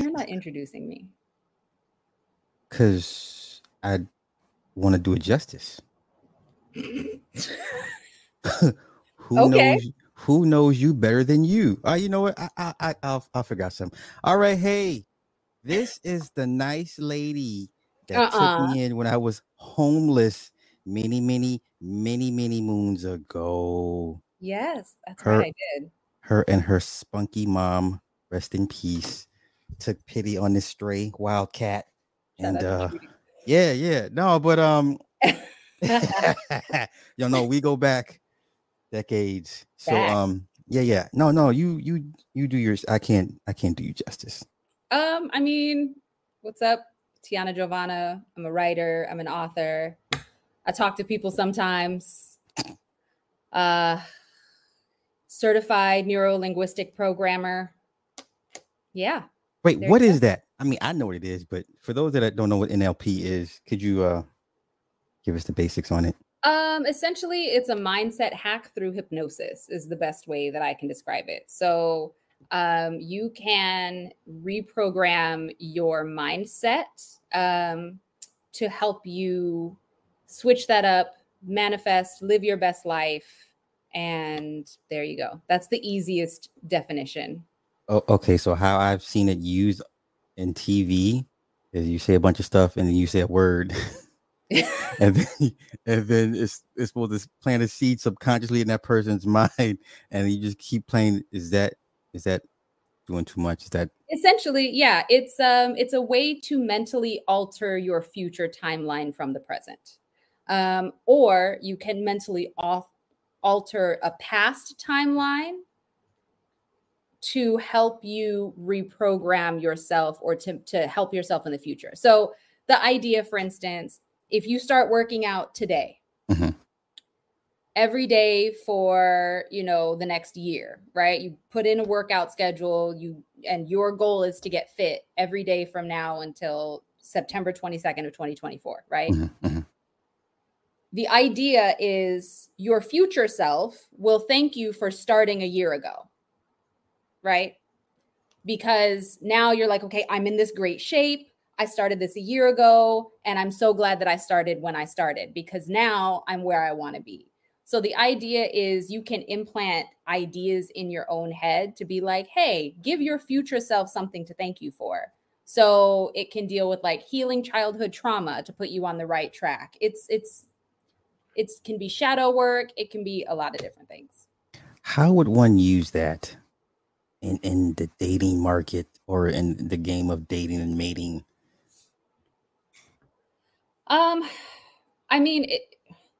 you're not introducing me? Because I want to do it justice. who Okay. knows who knows you better than you? Uh, you know what? I I I I'll, I forgot something. All right, hey, this is the nice lady that took Uh-uh. me in when I was homeless many, many, many, many moons ago. Yes, that's Her- right. I did. Her and her spunky mom, rest in peace, took pity on this stray wildcat. And uh yeah, yeah. No, but um you know, we go back decades. So Back. um yeah, yeah. No, no, you you you do yours. I can't I can't do you justice. Um, I mean, what's up? Tiana Jovana. I'm a writer, I'm an author. I talk to people sometimes. Uh certified neuro linguistic programmer. Yeah. Wait, There what is that? I mean, I know what it is, but for those that don't know what NLP is, could you uh give us the basics on it? Um, essentially, it's a mindset hack through hypnosis, is the best way that I can describe it. So, um, you can reprogram your mindset um, to help you switch that up, manifest, live your best life. And there you go. That's the easiest definition. Oh, okay. So how I've seen it used in TV is you say a bunch of stuff and then you say a word, and then and then it's it's supposed to plant a seed subconsciously in that person's mind, and you just keep playing. Is that is that doing too much? Is that essentially yeah it's um it's a way to mentally alter your future timeline from the present um or you can mentally off alter a past timeline to help you reprogram yourself or to, to help yourself in the future. So the idea for instance if you start working out today Mhm. every day for you know the next year right? You put in a workout schedule you and your goal is to get fit every day from now until september 22nd of 2024 right? Mhm, mhm. the idea is your future self will thank you for starting a year ago right? Because now you're like okay i'm in this great shape. I started this a year ago and i'm so glad that i started when i started because now i'm where i want to be. So the idea is you can implant ideas in your own head to be like hey give your future self something to thank you for. So it can deal with like healing childhood trauma to put you on the right track. It's it's it can be shadow work. It can be a lot of different things. How would one use that in in the dating market or in the game of dating and mating? um i mean it,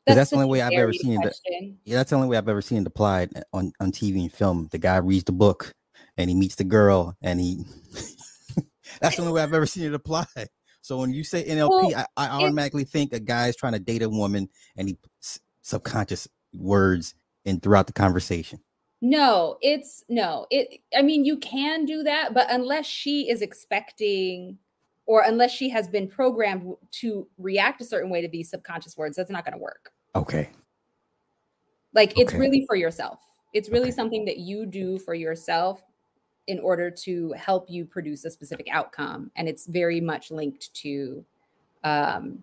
'Cause that's the only way I've ever seen it. question. Yeah, that's the only way I've ever seen it applied uh, on, on TV and film. The guy reads the book and he meets the girl and he that's the only way I've ever seen it applied. So when you say NLP, Well, I, I automatically think a guy is trying to date a woman and he puts subconscious words in throughout the conversation. No, it's no. It I mean you can do that, but unless she is expecting or unless she has been programmed to react a certain way to these subconscious words, that's not going to work. Okay. Like it's Okay. really for yourself. It's really Okay. something that you do for yourself in order to help you produce a specific outcome and it's very much linked to um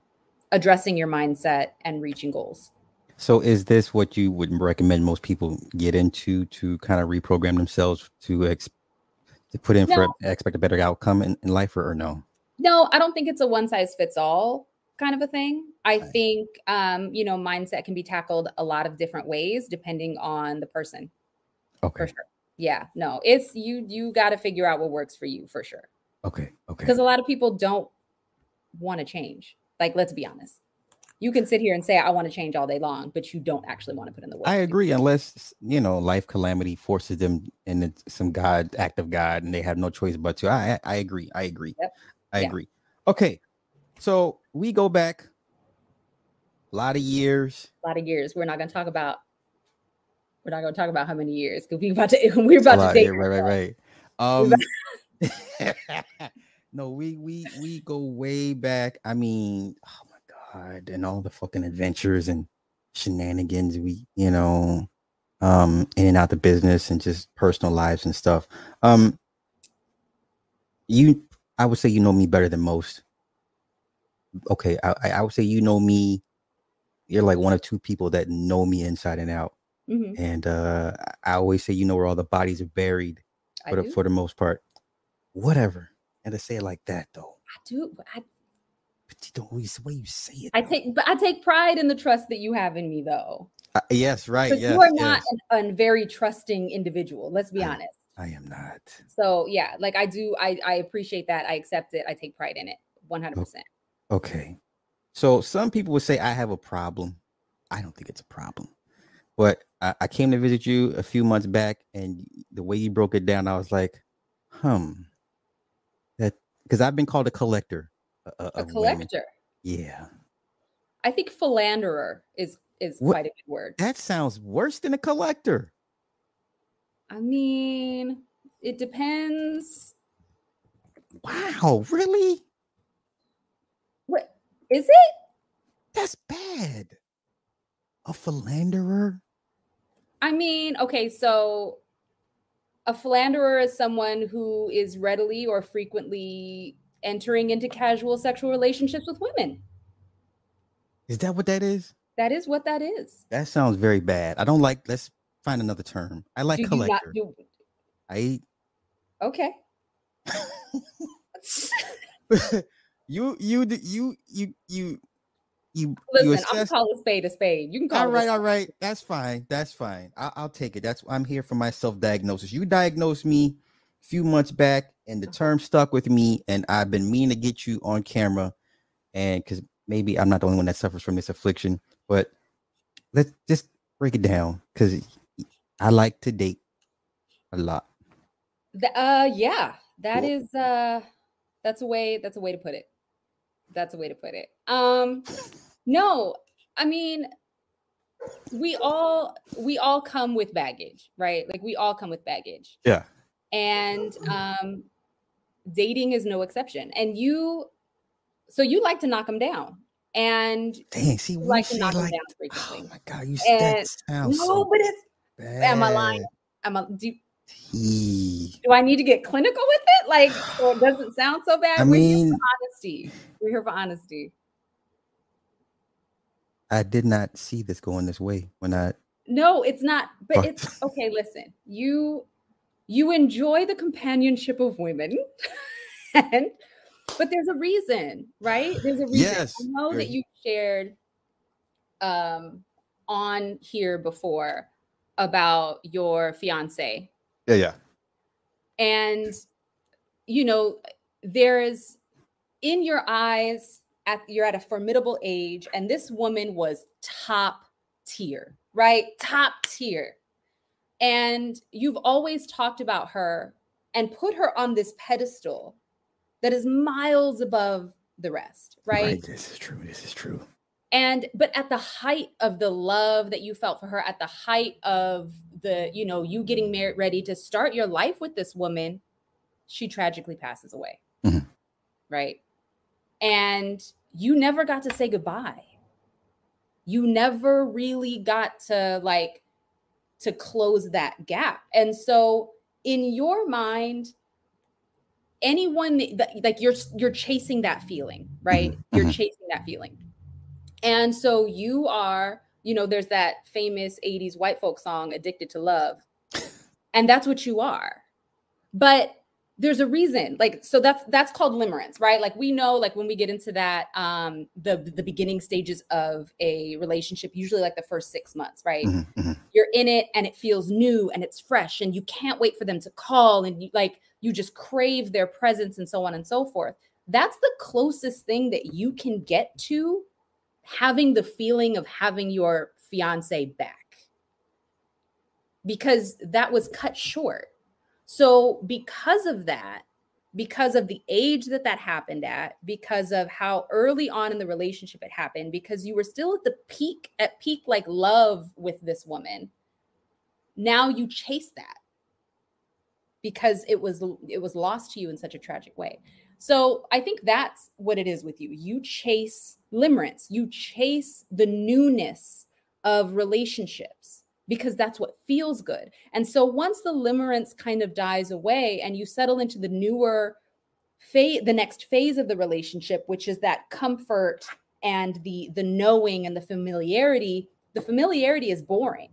addressing your mindset and reaching goals. So is this what you would recommend most people get into to kind of reprogram themselves to ex- to put in for expect a better outcome in, in life or, or no? No, I don't think it's a one size fits all kind of a thing. I Right. think um, you know, mindset can be tackled a lot of different ways depending on the person, for Okay. sure. Yeah, no, it's you you got to figure out what works for you for sure. Okay. Okay. Because a lot of people don't want to change. Like, let's be honest. You can sit here and say I want to change all day long, but you don't actually want to put in the work. I agree, unless you know life calamity forces them in some God act of God, and they have no choice but to. I I, agree. I agree. Yep. I Yeah. agree. Okay, so we go back a lot of years. a lot of years. We're not going to talk about. We're not going to talk about how many years because we about to we're about to date. yeah, right, right, right. Um, no, we we we go way back. I mean, oh god, and all the fucking adventures and shenanigans we, you know, um, in and out the business and just personal lives and stuff. Um, you I would say you know me better than most. Okay, I, I would say you know me. You're like one of two people that know me inside and out. Mm-hmm. And uh, I always say, you know, where all the bodies are buried for, the, for the most part. Whatever. And to say it like that, though. I do. I, you don't always the way you say it. I take, but I take pride in the trust that you have in me, though. Uh, yes, right. Yes, you are not yes. an, a very trusting individual. Let's be I, honest. I am not. So yeah, like I do, I I appreciate that. I accept it. I take pride in it. One hundred percent. Okay. So some people would say I have a problem. I don't think it's a problem. But I, I came to visit you a few months back, and the way you broke it down, I was like, "Hmm." That because I've been called a collector. Uh, a collector. Women. Yeah. I think philanderer is is what? quite a good word. That sounds worse than a collector. I mean, it depends. Wow, really? What is it? That's bad. A philanderer? I mean, okay, so a philanderer is someone who is readily or frequently entering into casual sexual relationships with women. Is that what that is? That is what that is. That sounds very bad. I don't like. Let's find another term. I like do collector. You do... I. Okay. you you you you you you listen. You assess- I'm gonna call a spade a spade. You can call. It all right, all right. That's fine. That's fine. I- will take it. That's I'm here for my self diagnosis. You diagnose me few months back, and the term stuck with me, and I've been meaning to get you on camera, and because maybe I'm not the only one that suffers from this affliction, but let's just break it down because I like to date a lot. The, uh, yeah, that cool. is uh, that's a way. That's a way to put it. That's a way to put it. Um. No, I mean, we all we all come with baggage, right? Like we all come with baggage. Yeah. And um dating is no exception. And you so you like to knock them down. And dang, see, like to knock like, them down frequently. Oh my god, you and, no, so but it's bad. am I lying? Am I do do I need to get clinical with it? Like, so it doesn't sound so bad. I We're mean, honesty. We're here for honesty. I did not see this going this way when I. No, it's not. But it's okay. Listen, you you enjoy the companionship of women, and but there's a reason, right? There's a reason. Yes, I know that you shared um on here before about your fiance. Yeah, yeah. And you know, there's in your eyes at you're at a formidable age and this woman was top tier right top tier and you've always talked about her and put her on this pedestal that is miles above the rest right, right this is true this is true and but at the height of the love that you felt for her at the height of the you know you getting married ready to start your life with this woman she tragically passes away mm-hmm. right and you never got to say goodbye. You never really got to like to close that gap. And so in your mind anyone that like you're you're chasing that feeling, right? Mm-hmm. You're mm-hmm. chasing that feeling. And so you are, you know, there's that famous 80s white folk song addicted to love. And that's what you are. But there's a reason like so that's that's called limerence right? Like we know like when we get into that um the the beginning stages of a relationship usually like the first six months right? Mm-hmm, mm-hmm. you're in it and it feels new and it's fresh and you can't wait for them to call and you like you just crave their presence and so on and so forth. That's the closest thing that you can get to having the feeling of having your fiance back. Because that was cut short so, because of that, because of the age that that happened at, because of how early on in the relationship it happened, because you were still at the peak, at peak like love with this woman, now you chase that because it was it was lost to you in such a tragic way. So I think that's what it is with you. You chase limerence, you chase the newness of relationships because that's what feels good. And so once the limerence kind of dies away and you settle into the newer phase the next phase of the relationship which is that comfort and the the knowing and the familiarity the familiarity is boring.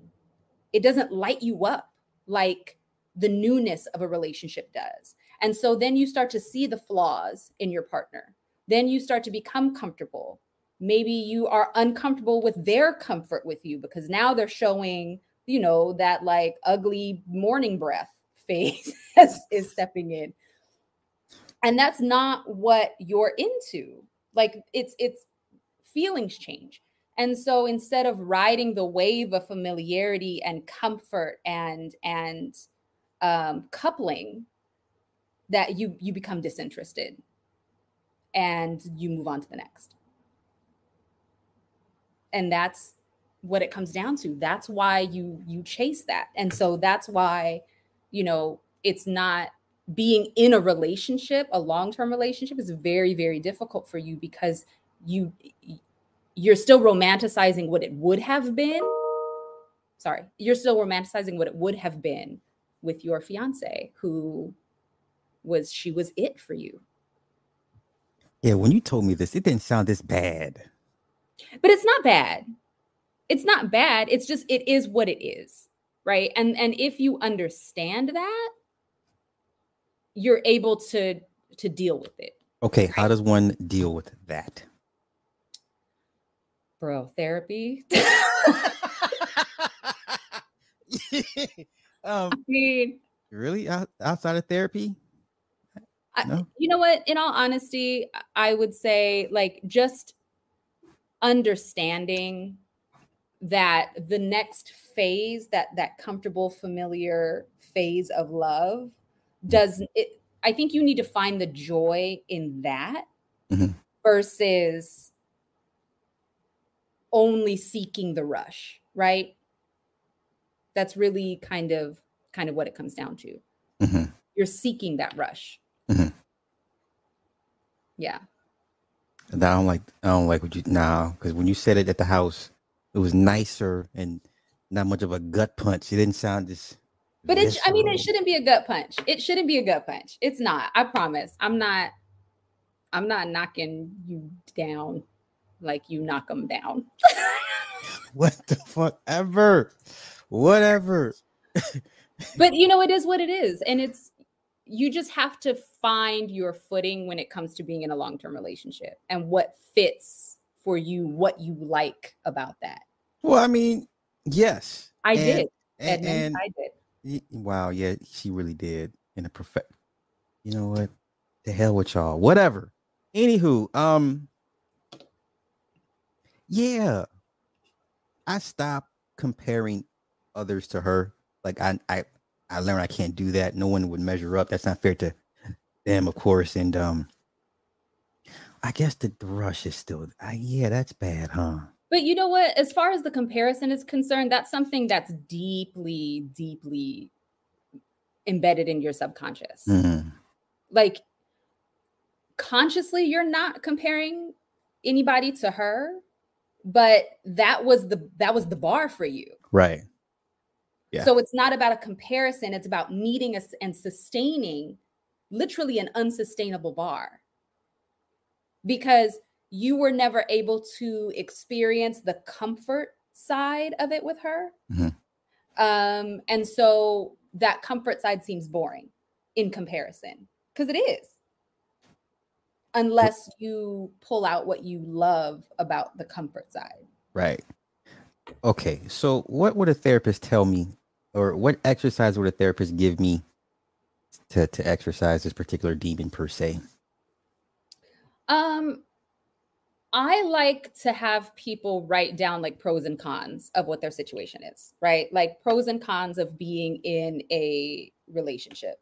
It doesn't light you up like the newness of a relationship does. And so then you start to see the flaws in your partner. Then you start to become comfortable maybe you are uncomfortable with their comfort with you because now they're showing you know that like ugly morning breath phase is stepping in. And that's not what you're into. Like it's it's feelings change. And so instead of riding the wave of familiarity and comfort and and um, coupling that you you become disinterested and you move on to the next and that's what it comes down to. That's why you you chase that. And so that's why you know it's not being in a relationship a long-term relationship is very very difficult for you because you you're still romanticizing what it would have been. Sorry you're still romanticizing what it would have been with your fiance who was she was it for you. Yeah when you told me this it didn't sound this bad but it's not bad. It's not bad. It's just it is what it is right? And and if you understand that you're able to to deal with it. Okay how does one deal with that? Bro therapy. Um, I mean, really? Outside of therapy? No? I, you know what? In all honesty i would say like just understanding that the next phase that that comfortable familiar phase of love does it i think you need to find the joy in that mm-hmm. versus only seeking the rush right that's really kind of kind of what it comes down to mm-hmm. you're seeking that rush mm-hmm. yeah I don't like I don't like what you now because when you said it at the house, it was nicer and not much of a gut punch. It didn't sound this. But it, I mean, it shouldn't be a gut punch. It shouldn't be a gut punch. It's not. I promise. I'm not. I'm not knocking you down like you knock them down. what the fuck ever, whatever. but you know, it is what it is, and it's you just have to find your footing when it comes to being in a long-term relationship and what fits for you what you like about that. Well i mean yes. I and, did. and, and, i did. wow yeah she really did in a perfect you know what? The hell with y'all. Whatever. Anywho um yeah. I stopped comparing others to her. Like i i I learned I can't do that. No one would measure up. That's not fair to them, of course. And um, I guess the, the rush is still, yeah, that's bad, huh? But you know what? As far as the comparison is concerned, that's something that's deeply, deeply embedded in your subconscious. Mm-hmm. Like consciously, you're not comparing anybody to her, but that was the that was the bar for you. Right. Yeah. So it's not about a comparison, it's about meeting us and sustaining literally an unsustainable bar. Because you were never able to experience the comfort side of it with her. Mm-hmm. Um, and so that comfort side seems boring in comparison because it is. Unless you pull out what you love about the comfort side. Right. Okay. So, what would a therapist tell me or what exercise would a therapist give me to to exercise this particular demon per se? Um I like to have people write down like pros and cons of what their situation is, right? Like pros and cons of being in a relationship.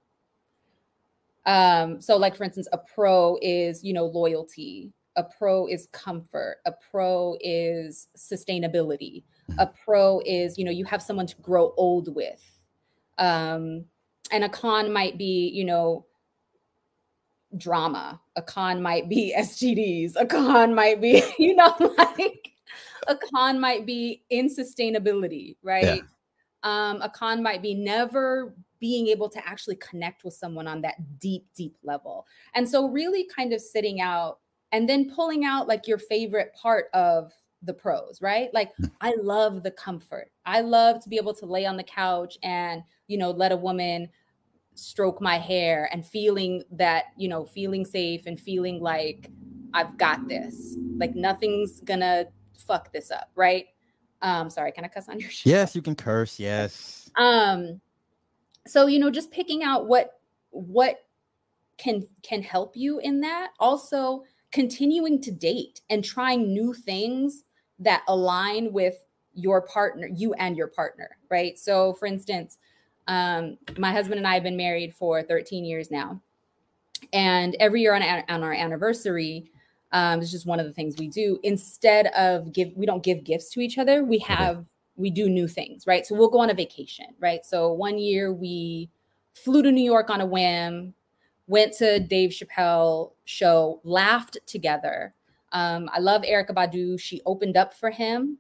Um so like for instance a pro is, you know, loyalty, a pro is comfort, a pro is sustainability, a pro is you know you have someone to grow old with um and a con might be you know drama a con might be stds a con might be you know like a con might be insustainability right yeah. um a con might be never being able to actually connect with someone on that deep, deep level. And so, really kind of sitting out and then pulling out like your favorite part of the pros, right? Like, mm. I love the comfort. I love to be able to lay on the couch and, you know, let a woman stroke my hair and feeling that, you know, feeling safe and feeling like I've got this. Like, nothing's gonna fuck this up, right? Um, sorry, can I cuss on your show? Yes, you can curse. Yes. Um, so you know, just picking out what what can can help you in that. Also, continuing to date and trying new things that align with your partner, you and your partner, right? So, for instance, um, my husband and I have been married for 13 years now, and every year on, on our anniversary, um, it's just one of the things we do. Instead of give, we don't give gifts to each other. We have we do new things, right? So we'll go on a vacation, right? So one year we flew to New York on a whim, went to Dave Chappelle show, laughed together. Um, I love Erykah Badu. She opened up for him.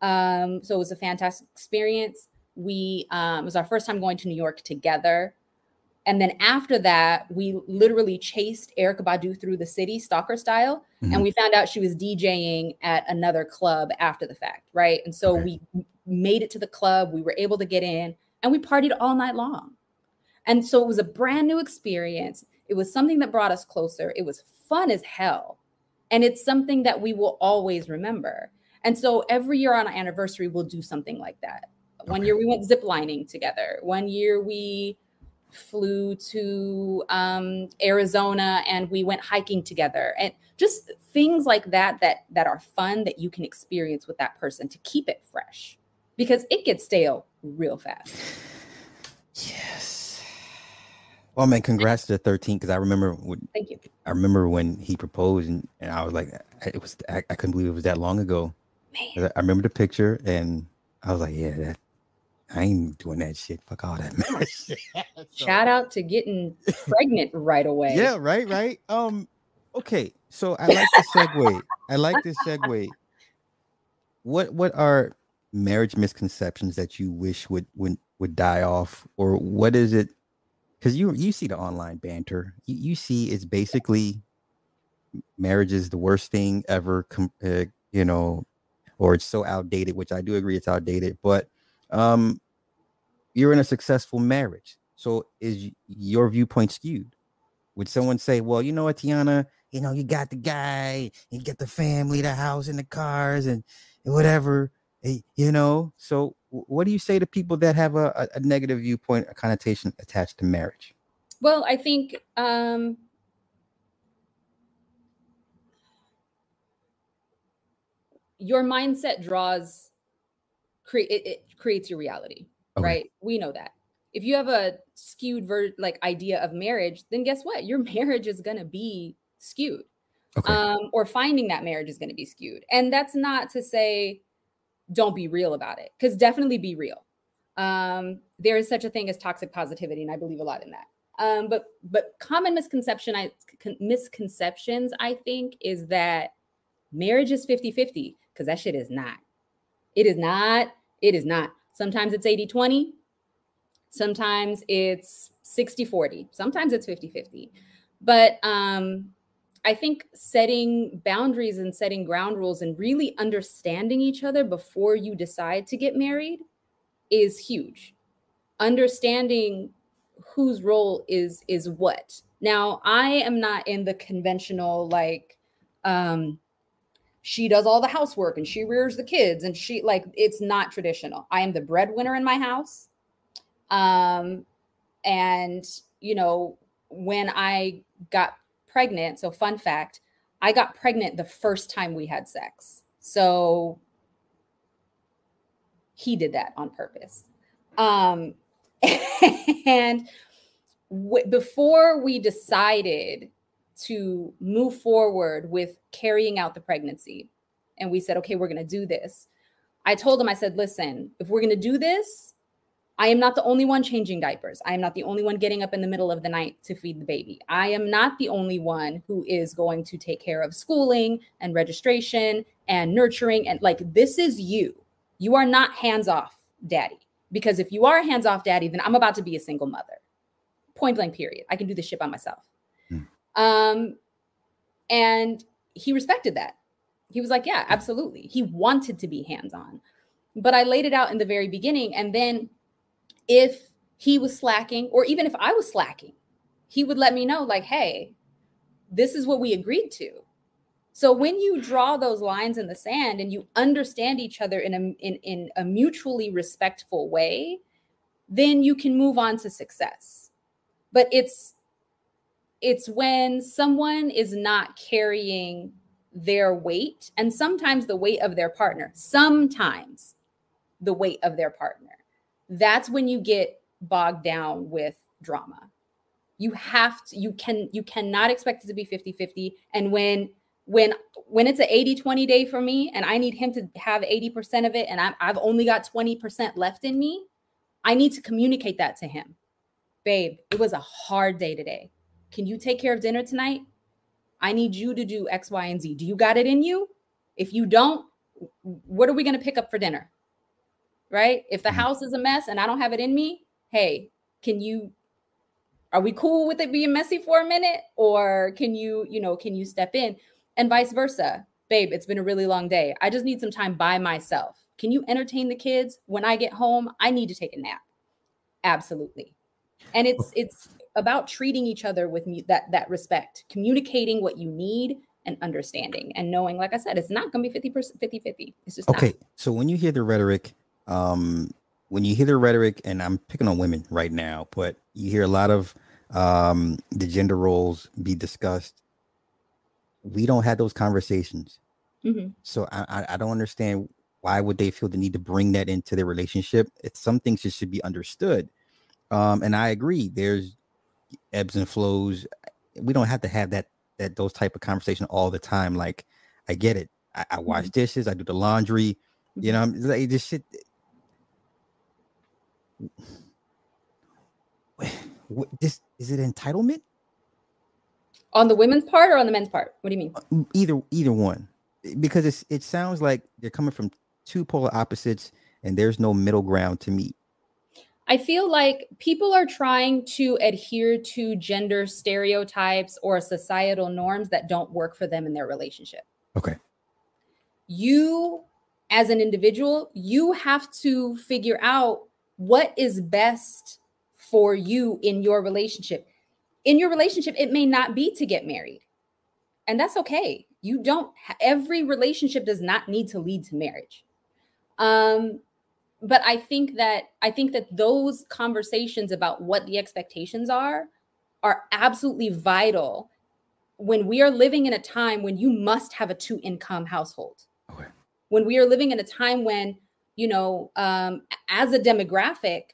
Um, so it was a fantastic experience. We um, it was our first time going to New York together. And then after that, we literally chased Erykah Badu through the city, stalker style, mm-hmm. and we found out she was DJing at another club after the fact, right? And so okay. we made it to the club, we were able to get in, and we partied all night long. And so it was a brand new experience. It was something that brought us closer. It was fun as hell. And it's something that we will always remember. And so every year on our anniversary, we'll do something like that. One year we went ziplining together. One year we flew to um, Arizona and we went hiking together and just things like that that that are fun that you can experience with that person to keep it fresh because it gets stale real fast. Yes. Well, man, congrats to the 13 because I remember when, Thank you. I remember when he proposed and, and I was like, it was I, I couldn't believe it was that long ago. Man. I remember the picture and I was like, yeah, that I ain't doing that shit. Fuck all that shit. so, Shout out to getting pregnant right away. Yeah, right, right. Um, okay. So I like the segue. I like this segue. What what are marriage misconceptions that you wish would would would die off, or what is it? Because you you see the online banter. You, you see it's basically marriage is the worst thing ever. Uh, you know, or it's so outdated, which I do agree it's outdated, but um, you're in a successful marriage. So is your viewpoint skewed? Would someone say, well, you know what, Tiana, you know, you got the guy, you get the family, the house, and the cars, and, whatever, you know? So what do you say to people that have a, a negative viewpoint, a connotation attached to marriage? Well, I think um, your mindset draws create it, it, creates your reality okay. right we know that if you have a skewed ver- like idea of marriage then guess what your marriage is going to be skewed okay. um, or finding that marriage is going to be skewed and that's not to say don't be real about it because definitely be real um, there is such a thing as toxic positivity and i believe a lot in that um, but but common misconception i con- misconceptions i think is that marriage is 50 50 because that shit is not it is not. It is not. Sometimes it's 80 20. Sometimes it's 60 40. Sometimes it's 50 50. But um, I think setting boundaries and setting ground rules and really understanding each other before you decide to get married is huge. Understanding whose role is is what. Now, I am not in the conventional like um she does all the housework and she rears the kids and she like it's not traditional. I am the breadwinner in my house. Um and you know, when I got pregnant, so fun fact, I got pregnant the first time we had sex. So he did that on purpose. Um and w- before we decided to move forward with carrying out the pregnancy. And we said, okay, we're going to do this. I told him, I said, listen, if we're going to do this, I am not the only one changing diapers. I am not the only one getting up in the middle of the night to feed the baby. I am not the only one who is going to take care of schooling and registration and nurturing. And like, this is you. You are not hands off, daddy. Because if you are a hands off daddy, then I'm about to be a single mother. Point blank, period. I can do this shit by myself. Mm. Um, and he respected that. He was like, yeah, absolutely. He wanted to be hands on. But I laid it out in the very beginning. And then if he was slacking, or even if I was slacking, he would let me know, like, hey, this is what we agreed to. So when you draw those lines in the sand and you understand each other in a in, in a mutually respectful way, then you can move on to success. But it's it's when someone is not carrying their weight and sometimes the weight of their partner, sometimes the weight of their partner. That's when you get bogged down with drama. You have to you can you cannot expect it to be 50-50 and when when when it's an 80 20 day for me and i need him to have 80% of it and i i've only got 20% left in me i need to communicate that to him. Babe it was a hard day today. Can you take care of dinner tonight? I need you to do x y and z. Do you got it in you? If you don't what are we going to pick up for dinner right if the mm-hmm. house is a mess and i don't have it in me hey can you are we cool with it being messy for a minute or can you you know can you step in and vice versa. Babe, it's been a really long day. I just need some time by myself. Can you entertain the kids when I get home? I need to take a nap. Absolutely. And it's it's about treating each other with that that respect, communicating what you need and understanding and knowing like I said it's not going to be 50% 50/50. It's just Okay. Not. So when you hear the rhetoric um when you hear the rhetoric and I'm picking on women right now, but you hear a lot of um the gender roles be discussed we don't have those conversations. Mm-hmm. So I, I don't understand why would they feel the need to bring that into their relationship. It's some things that should be understood. Um, and I agree. There's ebbs and flows. We don't have to have that that those type of conversation all the time. Like I get it. I, I wash mm-hmm. dishes. I do the laundry. You mm-hmm. know, like this shit. What, this is it entitlement? on the women's part or on the men's part? What do you mean? Uh, either either one, because it's it sounds like they're coming from two polar opposites, and there's no middle ground to meet. I feel like people are trying to adhere to gender stereotypes or societal norms that don't work for them in their relationship. Okay. You, as an individual, you have to figure out what is best for you in your relationship in your relationship, it may not be to get married. And that's okay. You don't, every relationship does not need to lead to marriage. Um, but I think that I think that those conversations about what the expectations are are absolutely vital when we are living in a time when you must have a two income household. Okay. When we are living in a time when, you know, um, as a demographic,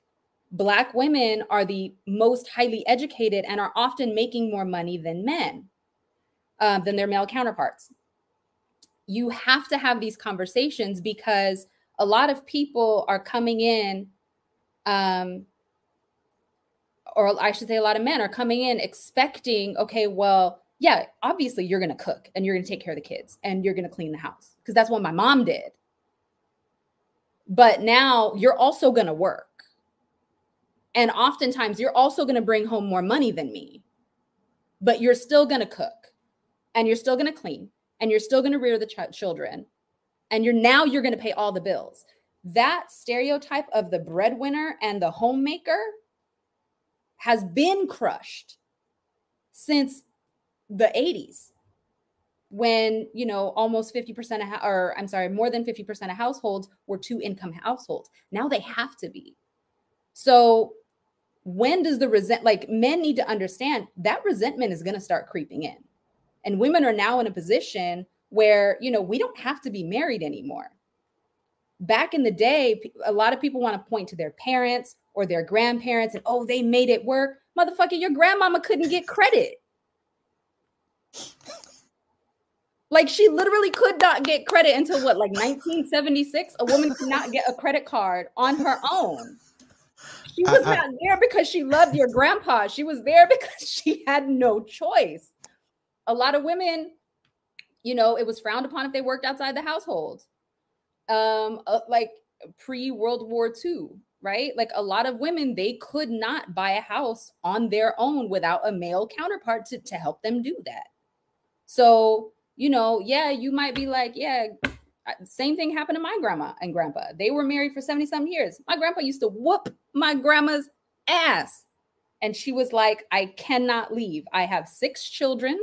Black women are the most highly educated and are often making more money than men, uh, than their male counterparts. You have to have these conversations because a lot of people are coming in, um, or I should say, a lot of men are coming in expecting, okay, well, yeah, obviously you're going to cook and you're going to take care of the kids and you're going to clean the house because that's what my mom did. But now you're also going to work and oftentimes you're also going to bring home more money than me, but you're still going to cook and you're still going to clean and you're still going to rear the ch- children. And you're now you're going to pay all the bills. That stereotype of the breadwinner and the homemaker has been crushed since the 80s when you know almost 50% of or i'm sorry more than 50% of households were two income households. Now they have to be. So when does the resent like men need to understand that resentment is going to start creeping in. And women are now in a position where you know we don't have to be married anymore. Back in the day a lot of people want to point to their parents or their grandparents and oh they made it work. Motherfucker your grandmama couldn't get credit like she literally could not get credit until what like 1976 a woman could not get a credit card on her own she was I, not there because she loved your grandpa. She was there because she had no choice. A lot of women, you know, it was frowned upon if they worked outside the household. Um, uh, like pre World War II, right? Like a lot of women, they could not buy a house on their own without a male counterpart to, to help them do that. So, you know, yeah, you might be like, yeah, same thing happened to my grandma and grandpa. They were married for 70 some years. My grandpa used to whoop my grandma's ass. And she was like, I cannot leave. I have six children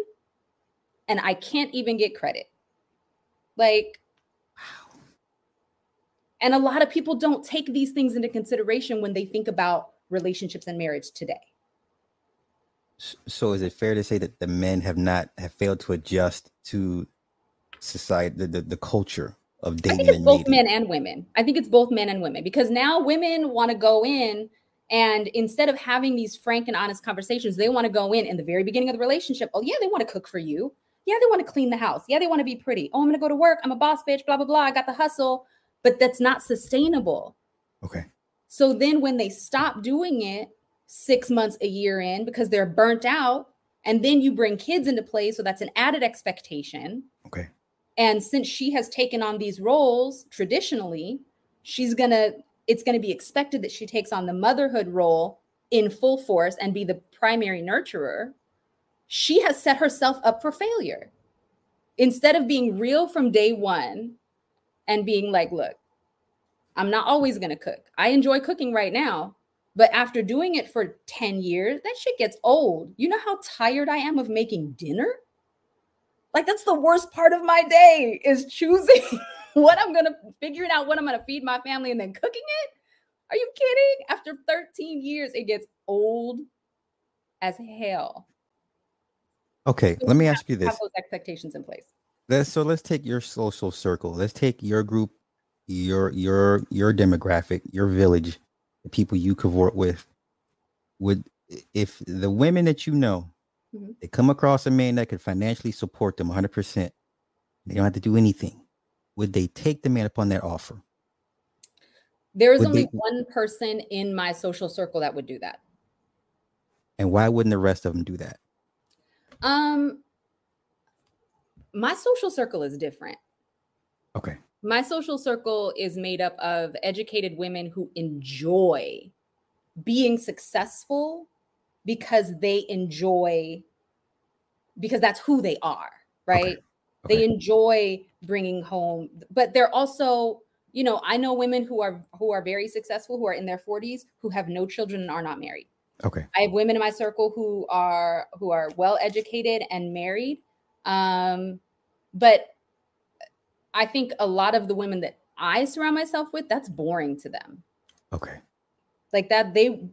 and I can't even get credit. Like, wow. And a lot of people don't take these things into consideration when they think about relationships and marriage today. So is it fair to say that the men have not have failed to adjust to society, the, the, the culture of dating? I think it's both men and women. I think it's both men and women because now women want to go in and instead of having these frank and honest conversations, they want to go in in the very beginning of the relationship. Oh, yeah, they want to cook for you. Yeah, they want to clean the house. Yeah, they want to be pretty. Oh, I'm going to go to work. I'm a boss bitch, blah, blah, blah. I got the hustle. But that's not sustainable. Okay. So then when they stop doing it six months, a year in, because they're burnt out, and then you bring kids into play. So that's an added expectation. Okay. And since she has taken on these roles traditionally, she's going to, it's going to be expected that she takes on the motherhood role in full force and be the primary nurturer. She has set herself up for failure. Instead of being real from day one and being like, look, I'm not always going to cook. I enjoy cooking right now, but after doing it for 10 years, that shit gets old. You know how tired I am of making dinner? Like that's the worst part of my day is choosing what I'm gonna figuring out what I'm gonna feed my family and then cooking it. Are you kidding? After 13 years, it gets old as hell. Okay, so let me ask you this: have those expectations in place. Let's so let's take your social circle. Let's take your group, your your your demographic, your village, the people you cavort with. Would if the women that you know Mm-hmm. They come across a man that could financially support them 100%. They don't have to do anything. Would they take the man upon that offer? There is would only they, one person in my social circle that would do that. And why wouldn't the rest of them do that? Um, my social circle is different. Okay. My social circle is made up of educated women who enjoy being successful because they enjoy because that's who they are right okay. Okay. they enjoy bringing home but they're also you know i know women who are who are very successful who are in their 40s who have no children and are not married okay i have women in my circle who are who are well educated and married um but i think a lot of the women that i surround myself with that's boring to them okay like that they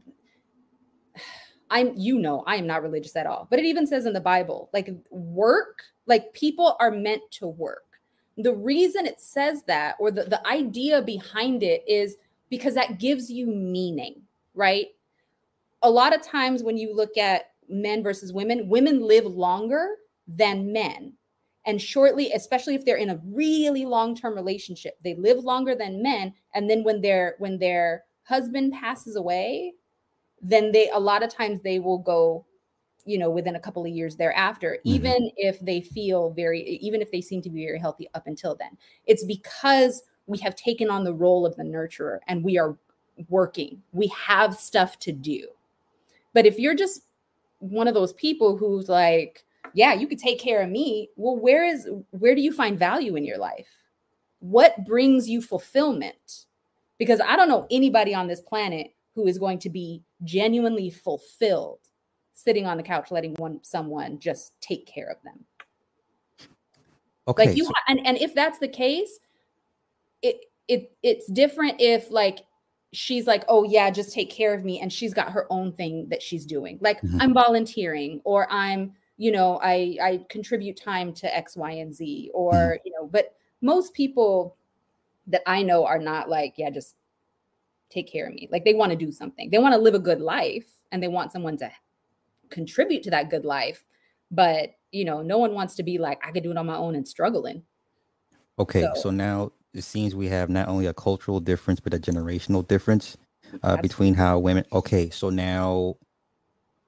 I'm, you know, I am not religious at all, but it even says in the Bible, like work, like people are meant to work. The reason it says that, or the, the idea behind it, is because that gives you meaning, right? A lot of times when you look at men versus women, women live longer than men. And shortly, especially if they're in a really long-term relationship, they live longer than men. And then when their when their husband passes away, then they a lot of times they will go you know within a couple of years thereafter mm-hmm. even if they feel very even if they seem to be very healthy up until then it's because we have taken on the role of the nurturer and we are working we have stuff to do but if you're just one of those people who's like yeah you could take care of me. Well where is where do you find value in your life? What brings you fulfillment? Because i don't know anybody on this planet who is going to be genuinely fulfilled sitting on the couch letting one someone just take care of them. Okay like you so- and, and if that's the case it it it's different if like she's like oh yeah just take care of me and she's got her own thing that she's doing. Like mm-hmm. i'm volunteering or i'm you know i i contribute time to x y and z or mm-hmm. you know but most people that i know are not like yeah just take care of me. Like they want to do something. They want to live a good life and they want someone to contribute to that good life. But, you know, no one wants to be like, I could do it on my own and struggling. Okay. So, so now it seems we have not only a cultural difference, but a generational difference uh, between how women. Okay. So now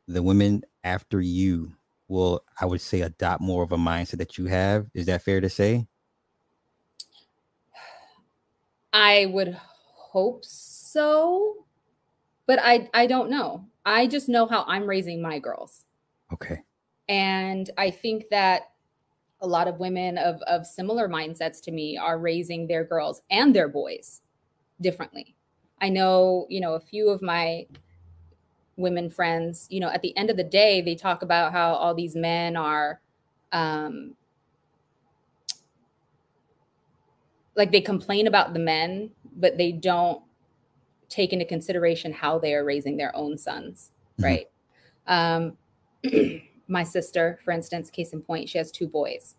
the women after you will, I would say, adopt more of a mindset that you have. Is that fair to say? I would hope so. but I I don't know. I just know how I'm raising my girls. Okay. And I think that a lot of women of of similar mindsets to me are raising their girls and their boys differently. I know, you know, a few of my women friends, you know, at the end of the day, they talk about how all these men are um like they complain about the men, but they don't take into consideration how they are raising their own sons, mm-hmm. right? Um, my sister, for instance, case in point, she has two boys.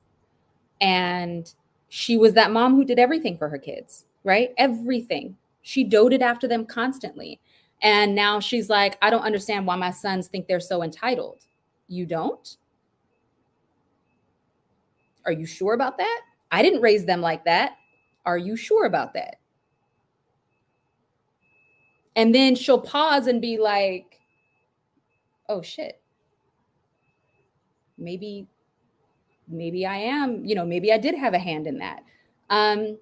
And she was that mom who did everything for her kids, right? Everything. She doted after them constantly. And now she's like, I don't understand why my sons think they're so entitled. You don't? Are you sure about that? I didn't raise them like that. Are you sure about that? And then she'll pause and be like, oh shit. Maybe, maybe I am, you know, maybe I did have a hand in that. Um,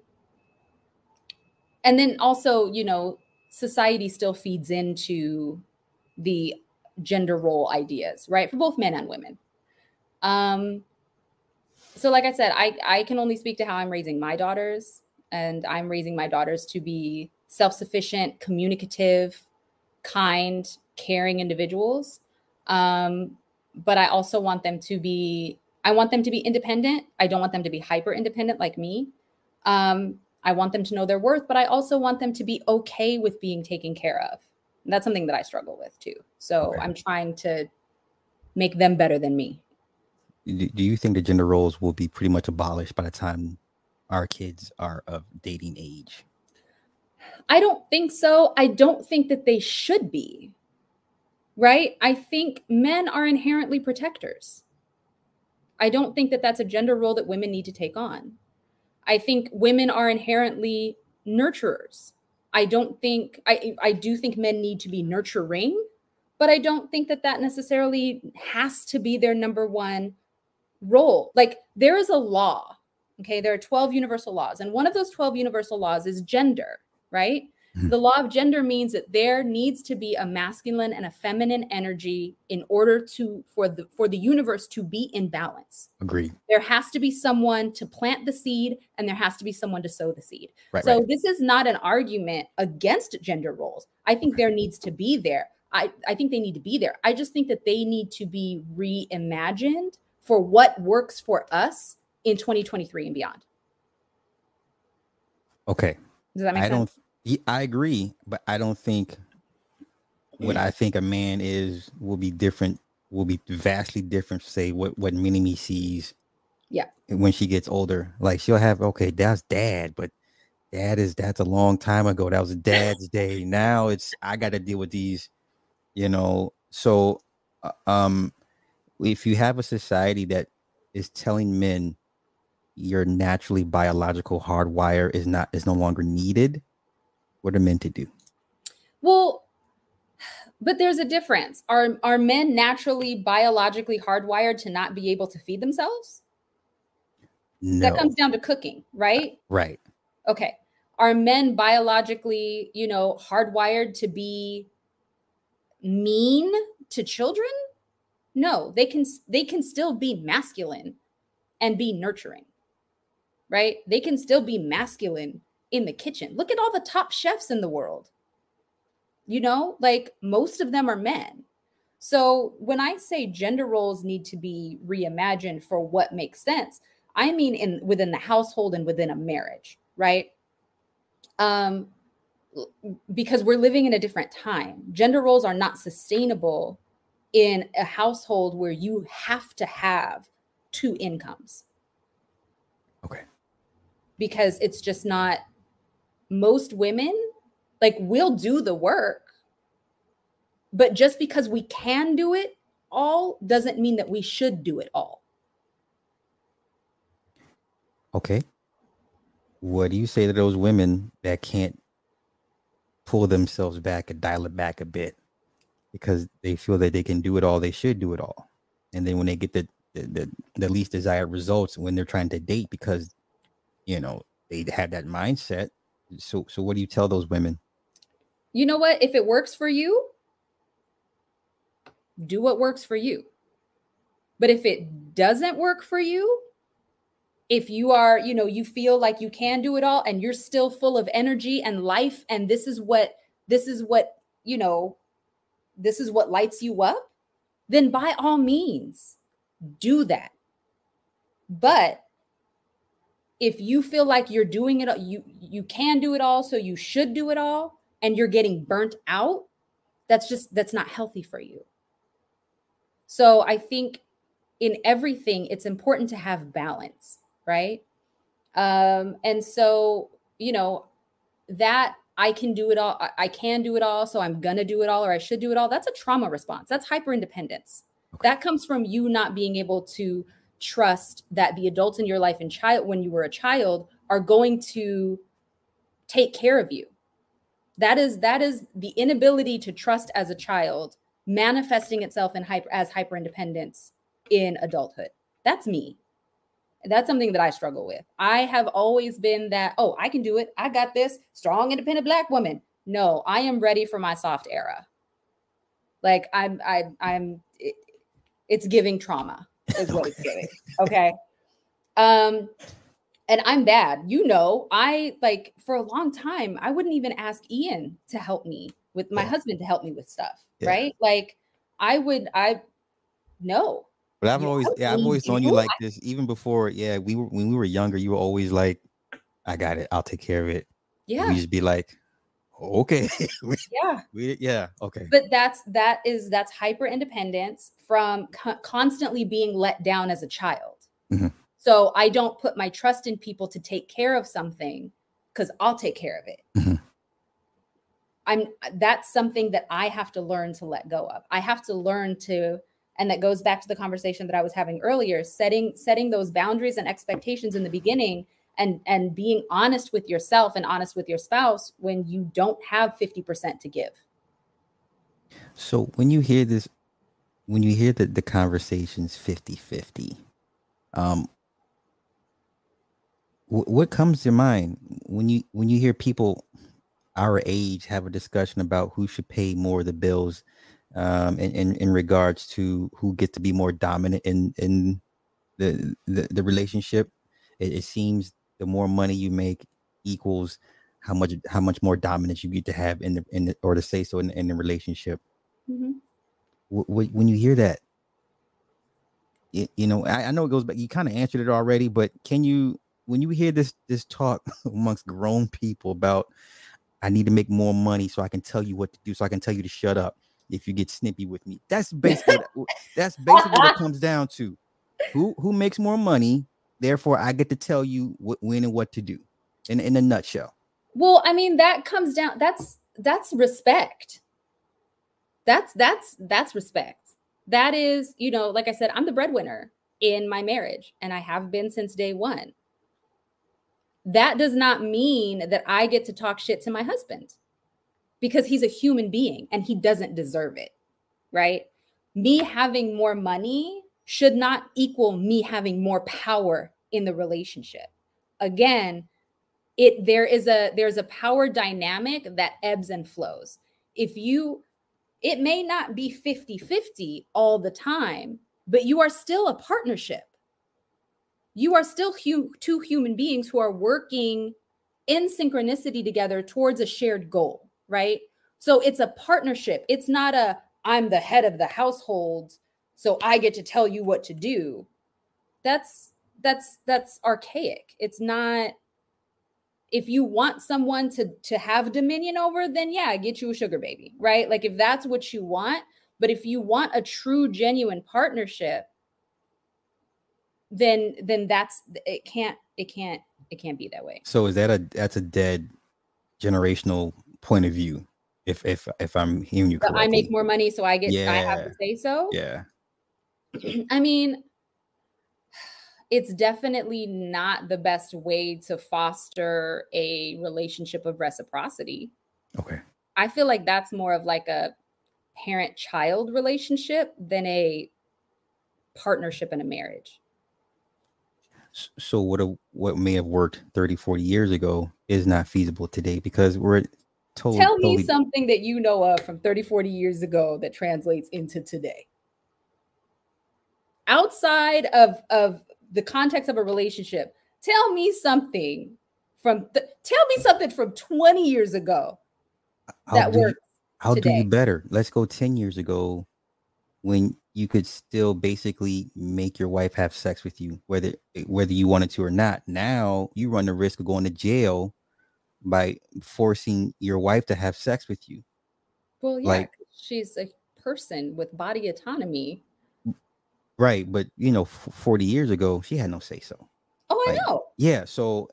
and then also, you know, society still feeds into the gender role ideas, right? For both men and women. Um, so like I said, I, I can only speak to how I'm raising my daughters and I'm raising my daughters to be self-sufficient, communicative, kind, caring individuals. Um, but I also want them to be, I want them to be independent. I don't want them to be hyper independent like me. Um, I want them to know their worth, but I also want them to be okay with being taken care of. And that's something that I struggle with too. So okay. I'm trying to make them better than me. Do you think the gender roles will be pretty much abolished by the time our kids are of dating age? I don't think so. I don't think that they should be. Right? I think men are inherently protectors. I don't think that that's a gender role that women need to take on. I think women are inherently nurturers. I don't think I I do think men need to be nurturing, but I don't think that that necessarily has to be their number one role. Like there is a law, okay? There are 12 universal laws, and one of those 12 universal laws is gender, right? Mm-hmm. The law of gender means that there needs to be a masculine and a feminine energy in order to for the for the universe to be in balance. Agree. There has to be someone to plant the seed and there has to be someone to sow the seed. Right, so right. this is not an argument against gender roles. I think okay. there needs to be there. I, I think they need to be there. I just think that they need to be reimagined for what works for us in 2023 and beyond. Okay. Does that make I sense? don't I agree, but I don't think what I think a man is will be different, will be vastly different. Say what what Minnie sees, yeah, when she gets older. Like she'll have okay, that's dad, but dad is that's a long time ago. That was dad's day. Now it's I got to deal with these, you know. So, uh, um, if you have a society that is telling men your naturally biological hardwire is not is no longer needed what are men to do? Well, but there's a difference. Are are men naturally biologically hardwired to not be able to feed themselves? No. That comes down to cooking, right? Right. Okay. Are men biologically, you know, hardwired to be mean to children? No, they can they can still be masculine and be nurturing. Right? They can still be masculine in the kitchen. Look at all the top chefs in the world. You know, like most of them are men. So when I say gender roles need to be reimagined for what makes sense, I mean in within the household and within a marriage, right? Um because we're living in a different time. Gender roles are not sustainable in a household where you have to have two incomes. Okay. Because it's just not most women like we'll do the work but just because we can do it all doesn't mean that we should do it all. Okay. What do you say to those women that can't pull themselves back and dial it back a bit because they feel that they can do it all they should do it all? And then when they get the the, the, the least desired results when they're trying to date because you know they have that mindset so so what do you tell those women? you know what? If it works for you, do what works for you. But if it doesn't work for you, if you are, you know, you feel like you can do it all and you're still full of energy and life and this is what this is what, you know, this is what lights you up, then by all means do that. But if you feel like you're doing it you you can do it all so you should do it all and you're getting burnt out that's just that's not healthy for you. So i think in everything it's important to have balance right? Um and so you know that i can do it all i can do it all so i'm gonna do it all or i should do it all that's a trauma response that's hyper independence okay. that comes from you not being able to trust that the adults in your life and child when you were a child are going to take care of you. That is that is the inability to trust as a child manifesting itself in hyper as hyper independence in adulthood. That's me. That's something that i struggle with. I have always been that oh i can do it. I got this. Strong independent black woman. No i am ready for my soft era. Like i'm i i'm it, it's giving trauma is what it's giving. Okay. Um, and I'm bad. You know, I like for a long time, I wouldn't even ask Ian to help me with my yeah. husband to help me with stuff. Yeah. Right. Like I would, I no. But I've you always, yeah, I've always known you like this. Even before, yeah, we were when we were younger, you were always like, I got it, I'll take care of it. Yeah. We just be like, okay. We, yeah. we, yeah okay. But that's that is that's hyper independence from co- constantly being let down as a child. Mm-hmm. so i don't put my trust in people to take care of something because i'll take care of it. Mm-hmm. i'm that's something that i have to learn to let go of. I have to learn to and that goes back to the conversation that i was having earlier setting setting those boundaries and expectations in the beginning and and being honest with yourself and honest with your spouse when you don't have 50% to give. So when you hear this when you hear that the conversations 50-50 um what comes to mind when you when you hear people our age have a discussion about who should pay more of the bills um in, in, in regards to who gets to be more dominant in in the the, the relationship? It, it seems the more money you make equals how much how much more dominance you get to have in the in the, or to say so in, in the relationship. Mm-hmm. W- w- when you hear that, it, you know, I, I know it goes back. You kind of answered it already, but can you, when you hear this this talk amongst grown people about, I need to make more money so I can tell you what to do, so I can tell you to shut up if you get snippy with me. That's basically that's basically what it comes down to. Who who makes more money Therefore, I get to tell you when and what to do in, in a nutshell. Well, I mean, that comes down, that's, that's respect. That's, that's, that's respect. That is, you know, like I said, I'm the breadwinner in my marriage and I have been since day one. That does not mean that I get to talk shit to my husband because he's a human being and he doesn't deserve it. Right. Me having more money should not equal me having more power in the relationship. Again, it there is a there's a power dynamic that ebbs and flows. If you it may not be 50-50 all the time, but you are still a partnership. You are still hu- two human beings who are working in synchronicity together towards a shared goal, right? So it's a partnership. It's not a I'm the head of the household so I get to tell you what to do. That's that's that's archaic. It's not if you want someone to to have dominion over, then yeah, get you a sugar baby, right? Like if that's what you want, but if you want a true genuine partnership, then then that's it can't it can't it can't be that way. So is that a that's a dead generational point of view? If if if I'm hearing you correctly. I make more money, so I get yeah. I have to say so. Yeah. I mean, it's definitely not the best way to foster a relationship of reciprocity. Okay. I feel like that's more of like a parent child relationship than a partnership in a marriage. So what a, what may have worked 30 40 years ago is not feasible today because we're Totally, Tell me totally- something that you know of from 30, 40 years ago that translates into today. Outside of, of the context of a relationship, tell me something from th- tell me something from 20 years ago that works. I'll do you better. Let's go 10 years ago when you could still basically make your wife have sex with you, whether whether you wanted to or not. Now you run the risk of going to jail by forcing your wife to have sex with you. Well, yeah, like- she's a person with body autonomy. Right. But you know, f- 40 years ago, she had no say so. Oh, I Like, know. Yeah. So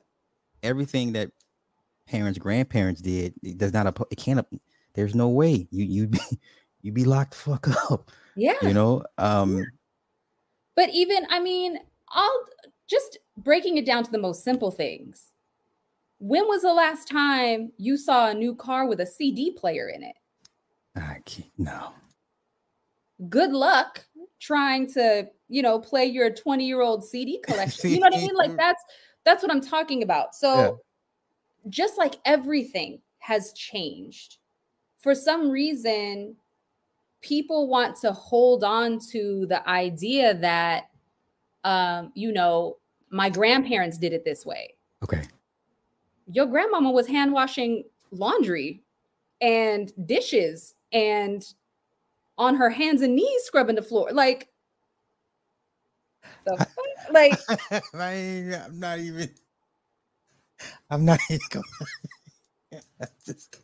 everything that parents, grandparents did, it does not apply. It can't. There's no way you you be you be locked the fuck up. Yeah. You know. Um. But even, I mean, I'll just breaking it down to the most simple things. When was the last time you saw a new car with a CD player in it? I can't. No. Good luck trying to, you know, play your 20 year old CD collection. you know what I mean? Like that's that's what I'm talking about. So just like everything has changed, for some reason, people want to hold on to the idea that, um, you know, my grandparents did it this way. Okay. Your grandmama was hand washing laundry and dishes and on her hands and knees scrubbing the floor. Like, the fuck? like I ain't, I'm not even. I'm not even. Going, I just,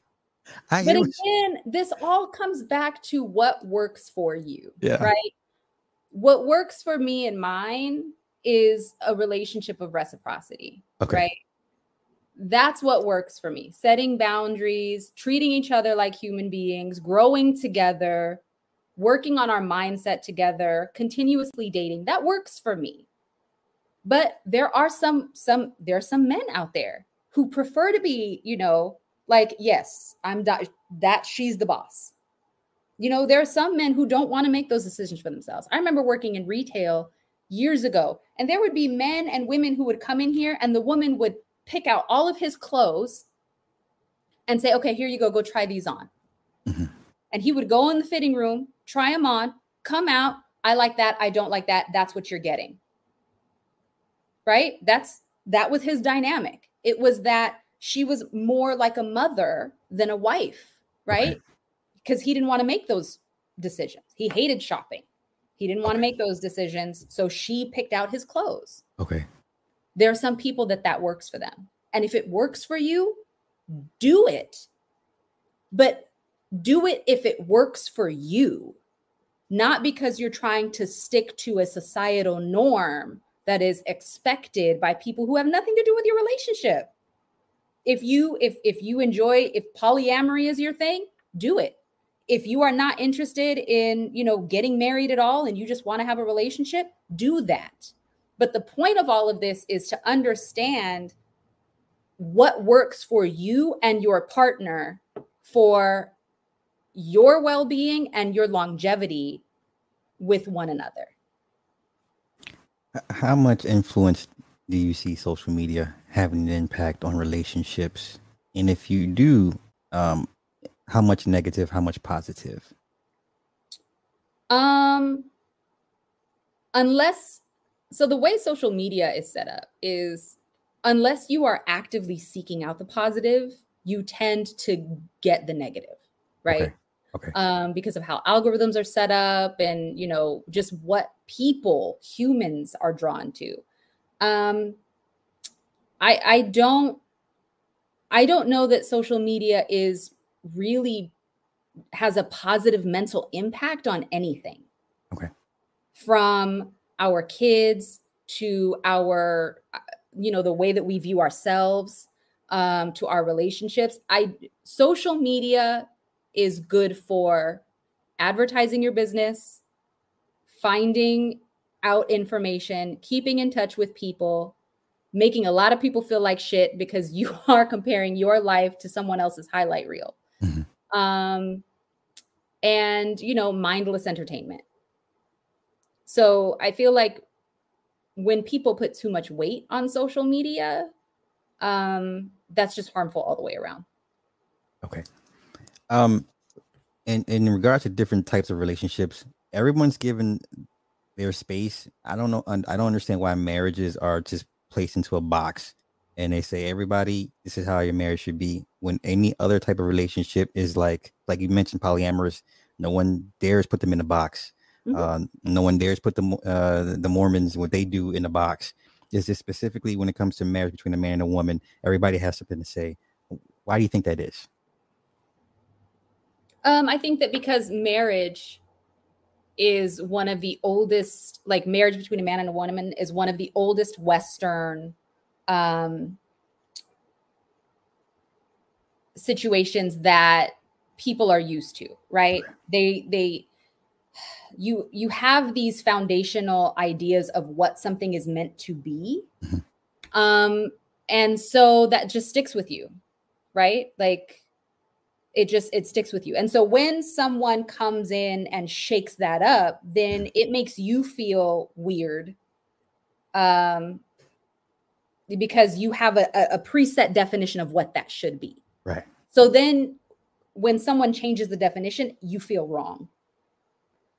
I but hear what you- again, this all comes back to what works for you, Yeah. right? What works for me and mine is a relationship of reciprocity, Okay. right? That's what works for me. Setting boundaries, treating each other like human beings, growing together, working on our mindset together, continuously dating. That works for me. But there are some some there are some men out there who prefer to be, you know, like yes, I'm that that she's the boss. You know, there are some men who don't want to make those decisions for themselves. I remember working in retail years ago, and there would be men and women who would come in here, and the woman would pick out all of his clothes and say, Okay, here you go, go try these on. Mhm. And he would go in the fitting room, try them on, come out. I like that. I don't like that. That's what you're getting. Right? That's that was his dynamic. It was that she was more like a mother than a wife, right? Okay. Because he didn't want to make those decisions. He hated shopping. He didn't want to make those decisions. So she picked out his clothes. Okay. There are some people that that works for them. And if it works for you, do it. But do it if it works for you, not because you're trying to stick to a societal norm that is expected by people who have nothing to do with your relationship. If you if if you enjoy if polyamory is your thing, do it. If you are not interested in, you know, getting married at all and you just want to have a relationship, do that. But the point of all of this is to understand what works for you and your partner for your well being and your longevity with one another. How much influence do you see social media having an impact on relationships? And if you do, um, how much negative, how much positive? Um, unless, so the way social media is set up is unless you are actively seeking out the positive, you tend to get the negative, right? Okay. Okay. um, because of how algorithms are set up and you know just what people humans are drawn to um, i i don't i don't know that social media is really has a positive mental impact on anything Okay. from our kids to our you know the way that we view ourselves um, to our relationships i social media is good for advertising your business, finding out information, keeping in touch with people, making a lot of people feel like shit because you are comparing your life to someone else's highlight reel. Mhm. Um, and, you know, mindless entertainment. So I feel like when people put too much weight on social media, um, that's just harmful all the way around. Okay. Um, in in regards to different types of relationships, everyone's given their space. I don't know. I don't understand why marriages are just placed into a box and they say everybody this is how your marriage should be when any other type of relationship is like like you mentioned polyamorous no one dares put them in a box mm-hmm. uh, no one dares put the uh, the mormons what they do in a box is this specifically when it comes to marriage between a man and a woman everybody has something to say why do you think that is um, I think that because marriage is one of the oldest, like marriage between a man and a woman is one of the oldest Western um, situations that people are used to, right? They, they, you you have these foundational ideas of what something is meant to be mm-hmm. um and so that just sticks with you right like it just it sticks with you. And so when someone comes in and shakes that up then it makes you feel weird um because you have a, a preset definition of what that should be. Right. So then when someone changes the definition you feel wrong.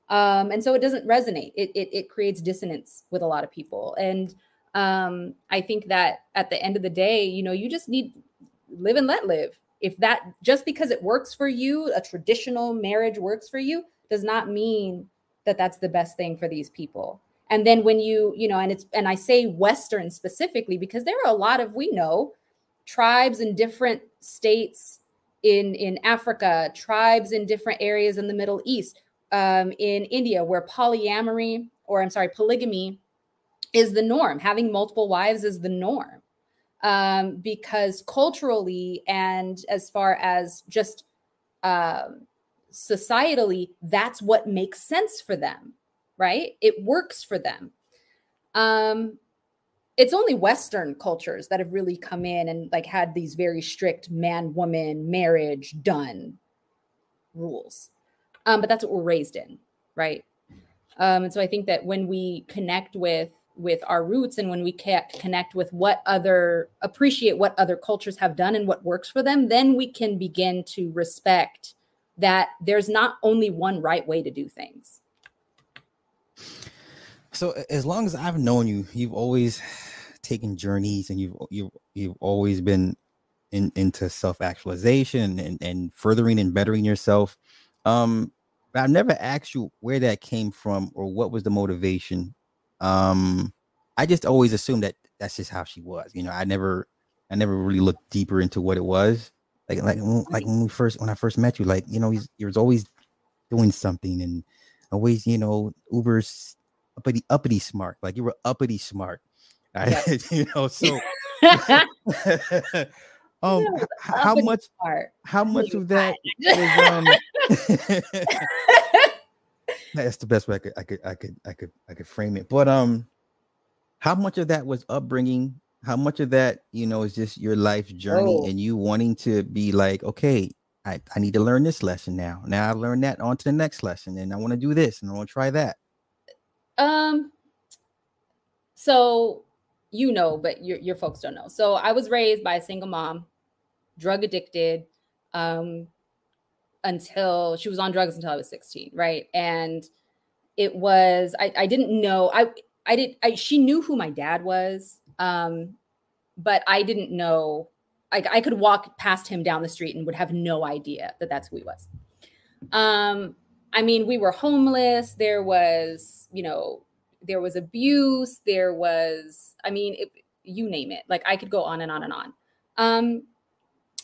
Um and so it doesn't resonate. It it, it creates dissonance with a lot of people. And um i think that at the end of the day you know you just need live and let live if that just because it works for you, a traditional marriage works for you, does not mean that that's the best thing for these people. And then when you, you know, and it's, and I say Western specifically because there are a lot of, we know, tribes in different states in in Africa, tribes in different areas in the Middle East, um, in India, where polyamory or I'm sorry, polygamy is the norm. Having multiple wives is the norm um, because culturally and as far as just um, societally, that's what makes sense for them, right? It works for them. Um, it's only Western cultures that have really come in and like had these very strict man woman marriage done rules. Um, but that's what we're raised in, right? Um, and so I think that when we connect with with our roots and when we can't connect with what other appreciate what other cultures have done and what works for them then we can begin to respect that there's not only one right way to do things. So as long as i've known you you've always taken journeys and you've you've, you've always been in, into self-actualization and, and furthering and bettering yourself. Um i've never asked you where that came from or what was the motivation um, I just always assumed that that's just how she was. You know, I never, I never really looked deeper into what it was. Like, like, like when we first, when I first met you, like, you know, he's, he was always doing something and always, you know, Uber's uppity, uppity smart. Like you were uppity smart. you know, so. um, how much, smart. how much of that was, um, that's the best way I could I could I could I could I could frame it. But um, how much of that was upbringing? How much of that you know is just your life journey oh. and you wanting to be like, okay, I, I need to learn this lesson now. Now I've learned that on to the next lesson, and I want to do this and I want to try that. Um. So you know, but your your folks don't know. So I was raised by a single mom, drug addicted, um, until she was on drugs until I was 16, right? And it was I, I didn't know I I did I she knew who my dad was, um, but I didn't know I, I could walk past him down the street and would have no idea that that's who he was. Um, I mean, we were homeless. There was, you know, there was abuse. There was, I mean, it, you name it. Like I could go on and on and on. Um,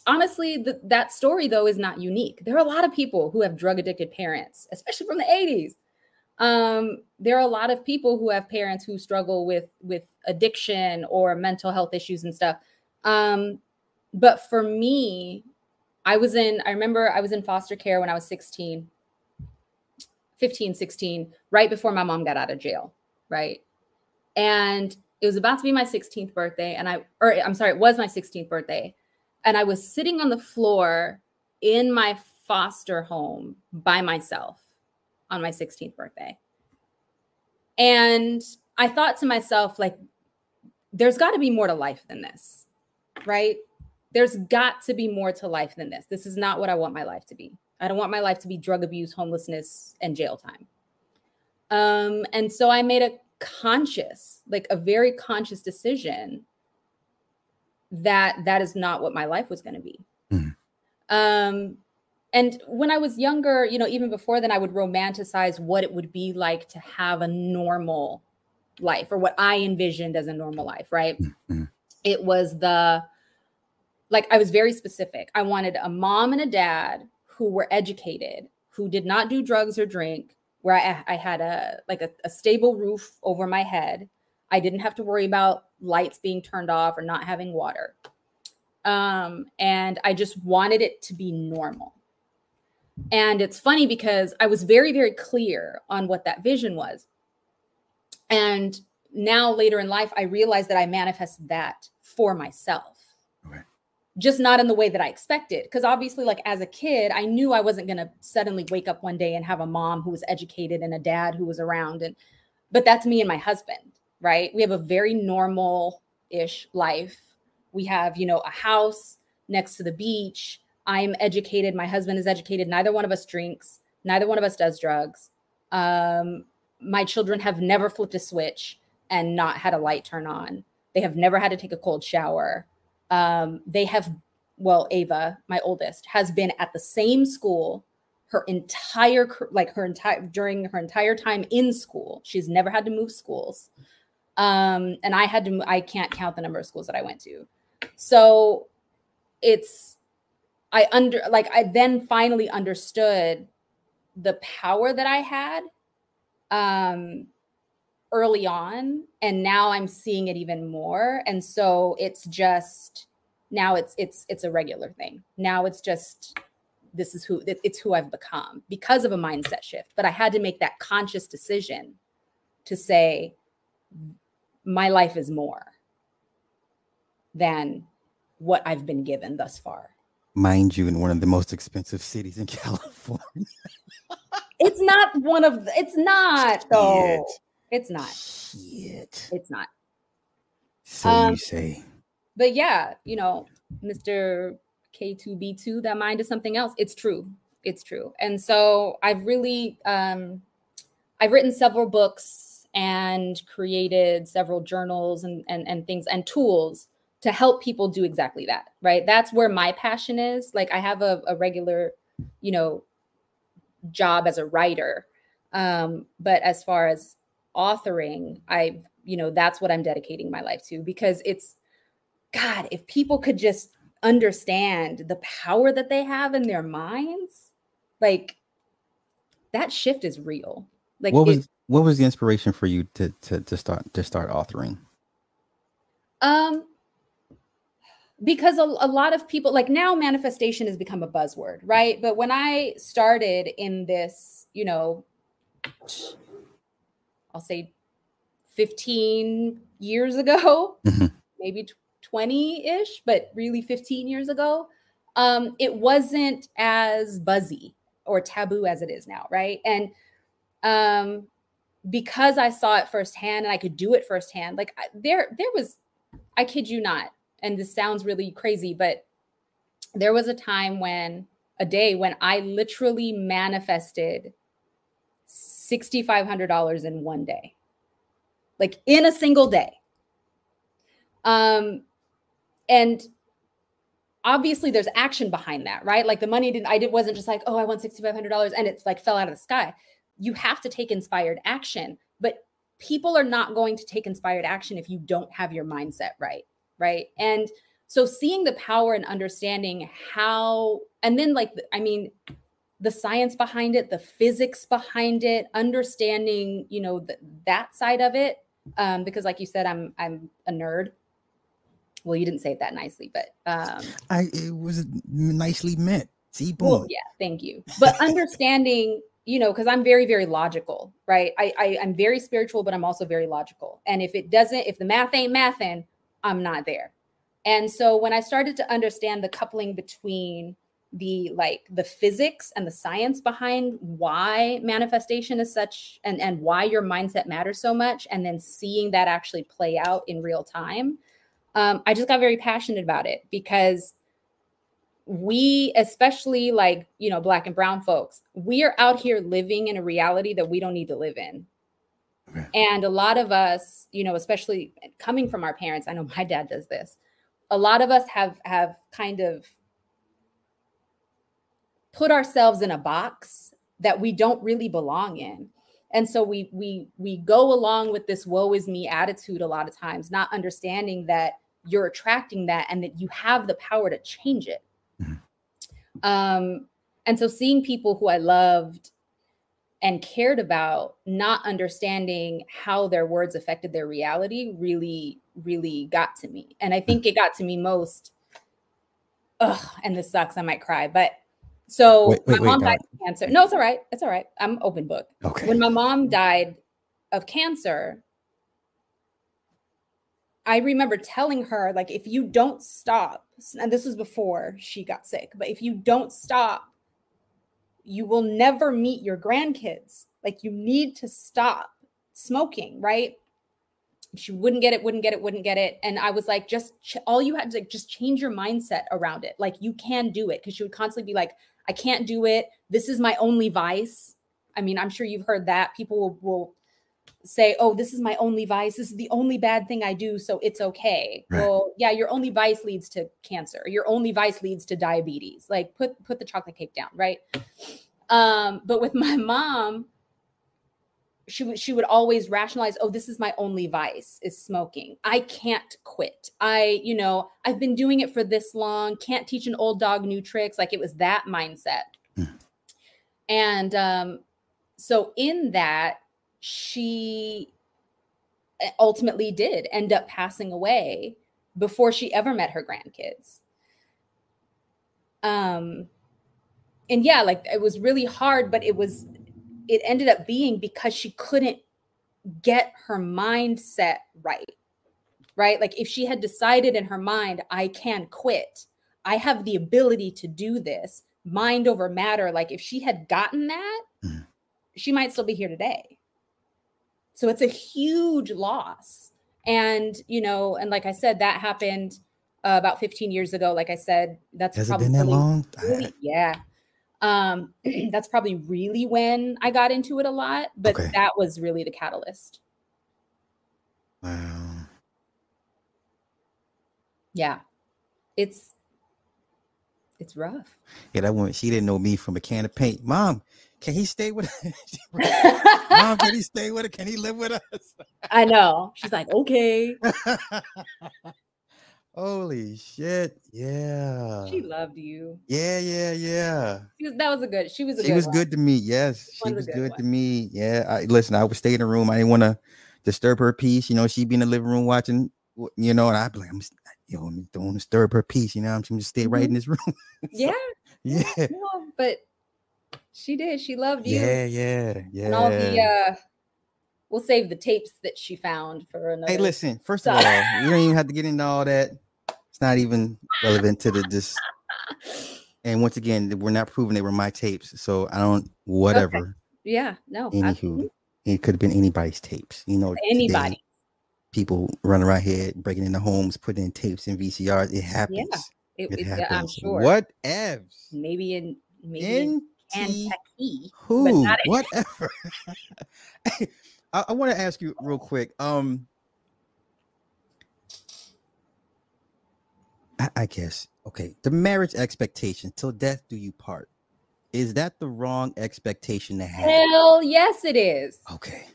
honestly, that story though is not unique. There are a lot of people who have drug addicted parents, especially from the 80s. Um, there are a lot of people who have parents who struggle with with addiction or mental health issues and stuff. Um, but for me, I was in, I remember I was in foster care when I was 16, 15, 16, right before my mom got out of jail, right? And it was about to be my 16th birthday. And I, or I'm sorry, it was my 16th birthday and I was sitting on the floor in my foster home by myself on my 16th birthday. And I thought to myself, like, there's got to be more to life than this, right? there's got to be more to life than this. This is not what I want my life to be. I don't want my life to be drug abuse, homelessness, and jail time. Um, and so I made a conscious, like a very conscious decision that that is not what my life was going to be. Mm. Um, and when I was younger, you know, even before then, I would romanticize what it would be like to have a normal life or what I envisioned as a normal life, right? Mm-hmm. It was the, like, I was very specific. I wanted a mom and a dad who were educated, who did not do drugs or drink, where I, I had a, like a, a stable roof over my head. I didn't have to worry about lights being turned off or not having water. Um, and I just wanted it to be normal. And it's funny because I was very, very clear on what that vision was. And now later in life, I realized that I manifested that for myself. Okay. Just not in the way that I expected. Because obviously, like as a kid, I knew I wasn't going to suddenly wake up one day and have a mom who was educated and a dad who was around. And, but that's me and my husband, right? We have a very normal ish life. We have, you know, a house next to the beach. I'm educated. My husband is educated. Neither one of us drinks. Neither one of us does drugs. Um, my children have never flipped a switch and not had a light turn on. They have never had to take a cold shower. Um, they have, well, Ava, my oldest, has been at the same school her entire, like her entire, during her entire time in school. She's never had to move schools. Um, and I had to, I can't count the number of schools that I went to. So it's, I under, like, I then finally understood the power that I had um, early on, and now I'm seeing it even more. And so it's just now it's it's it's a regular thing. Now it's just this is who it's who I've become because of a mindset shift. But I had to make that conscious decision to say my life is more than what I've been given thus far. Mind you, in one of the most expensive cities in California. It's not one of the, it's not though. Shit. It's not. Shit. It's not. So um, you say. But yeah, you know, Mr. K2B2, that mind is something else. It's true. It's true. And so I've really um I've written several books and created several journals and and, and things and tools to help people do exactly that. Right. That's where my passion is. Like I have a, a regular, you know, job as a writer. Um, but as far as authoring, I, you know, that's what I'm dedicating my life to because it's, God, if people could just understand the power that they have in their minds, like that shift is real. Like what was it, what was the inspiration for you to to to start to start authoring? Um because a, a, lot of people like now manifestation has become a buzzword right but when i started in this you know i'll say 15 years ago mm-hmm. maybe 20-ish but really 15 years ago um, it wasn't as buzzy or taboo as it is now right and um, because i saw it firsthand and i could do it firsthand like there there was i kid you not and this sounds really crazy, but there was a time when a day when I literally manifested $6,500 in one day, like in a single day. Um, and obviously there's action behind that, right? Like the money didn't, I did, wasn't just like, oh, I want $6,500 and it's like fell out of the sky. You have to take inspired action, but people are not going to take inspired action if you don't have your mindset right right? And so seeing the power and understanding how and then like i mean the science behind it the physics behind it understanding you know the, that side of it um because like you said i'm i'm a nerd. Well you didn't say it that nicely but um i it was nicely meant. See boom. Well, yeah thank you. But understanding you know because i'm very very logical right I, I i'm very spiritual but i'm also very logical and if it doesn't if the math ain't mathing I'm not there. And so when I started to understand the coupling between the like the physics and the science behind why manifestation is such and and why your mindset matters so much and then seeing that actually play out in real time um, i just got very passionate about it because we especially like you know black and brown folks we are out here living in a reality that we don't need to live in okay. and a lot of us you know especially coming from our parents i know my dad does this a lot of us have have kind of put ourselves in a box that we don't really belong in and so we we we go along with this woe is me attitude a lot of times not understanding that you're attracting that and that you have the power to change it. Um, and so seeing people who I loved and cared about not understanding how their words affected their reality really, really got to me. And I think it got to me most. Ugh, and this sucks. I might cry, but so wait, wait, my mom wait, died of cancer. No, it's all right. It's all right. I'm open book. Okay. When my mom died of cancer, I remember telling her, like, if you don't stop, and this was before she got sick, but if you don't stop, you will never meet your grandkids. Like, you need to stop smoking, right? She wouldn't get it, wouldn't get it, wouldn't get it. And I was like, just ch- all you had to like, just change your mindset around it. Like, you can do it. Cause she would constantly be like, I can't do it. This is my only vice. I mean, I'm sure you've heard that people will, will say, oh, this is my only vice. This is the only bad thing I do. So it's okay. Right. Well, yeah, your only vice leads to cancer. Your only vice leads to diabetes. Like put put the chocolate cake down, right? Um, but with my mom, she would she would always rationalize, oh, this is my only vice is smoking. I can't quit. I, you know, I've been doing it for this long, can't teach an old dog new tricks. Like it was that mindset. Mm. And um, so in that, she eh, ultimately did end up passing away before she ever met her grandkids. Um, and yeah, like it was really hard, but it was, it ended up being because she couldn't get her mindset right. Right. Like if she had decided in her mind, I can quit, I have the ability to do this, mind over matter. Like if she had gotten that, mm. she might still be here today. So it's a huge loss. And, you know, and like I said, that happened uh, about 15 years ago. Like I said, that's Has probably it been that long? Really, yeah. Um, that's probably really when I got into it a lot, but okay. that was really the catalyst. Wow. Yeah. It's it's rough. Yeah, that woman, she didn't know me from a can of paint. Mom, can he stay with us? Mom, can he stay with us? Can he live with us? I know. She's like, okay. Holy shit. Yeah. She loved you. Yeah, yeah, yeah. Was, that was a good. She was She was one. good to me. Yes. She was, was good, good to me. Yeah. I listen, I would stay in the room. I didn't want to disturb her peace. You know, she'd be in the living room watching, you know, and I'd be like, I'm you know, don't disturb her peace, you know. I'm just stay mm-hmm. right in this room. so, yeah. Yeah. No, but she did. She loved you. Yeah, yeah, yeah. And all the uh we'll save the tapes that she found for another. Hey, listen, first of all, you don't even have to get into all that. It's not even relevant to the just And once again, we're not proving they were my tapes. So I don't whatever. Okay. Yeah, no. Anywho, absolutely. it could have been anybody's tapes. You know, anybody. Today, people running around here breaking into homes, putting in tapes and VCRs. It happens. Yeah, it, it, it happens. I'm sure. What evs? Maybe in maybe in Kentucky. Who? Whatever. I, I want to ask you real quick. Um, I, I guess okay. The marriage expectation till death do you part. Is that the wrong expectation to have? Hell yes, it is. Okay.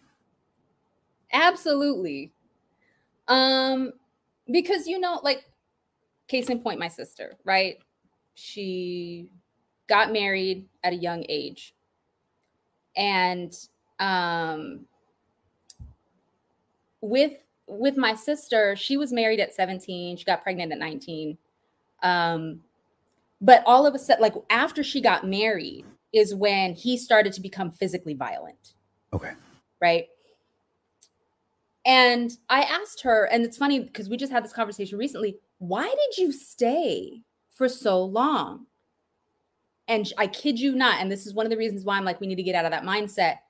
Absolutely. Um, because you know, like, case in point, my sister, right? She got married at a young age. And um with with my sister, she was married at 17, she got pregnant at 19. Um but all of a sudden like after she got married is when he started to become physically violent. Okay. Right? And I asked her, and it's funny because we just had this conversation recently. Why did you stay for so long? And I kid you not, and this is one of the reasons why I'm like, we need to get out of that mindset.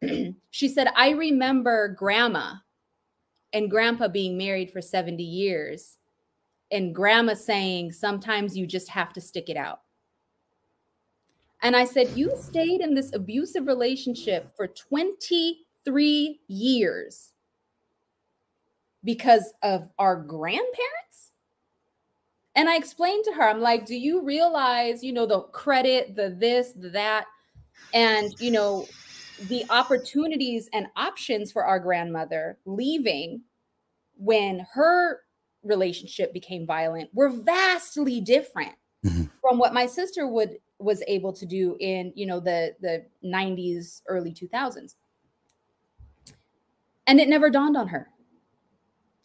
she said, I remember grandma and grandpa being married for 70 years. and grandma saying sometimes you just have to stick it out. And I said, You stayed in this abusive relationship for 23 years because of our grandparents? And I explained to her, I'm like, Do you realize, you know, the credit, the this, the that, and, you know, the opportunities and options for our grandmother leaving when her relationship became violent were vastly different mm-hmm. from what my sister would was able to do in you know the the 90s early 2000s and it never dawned on her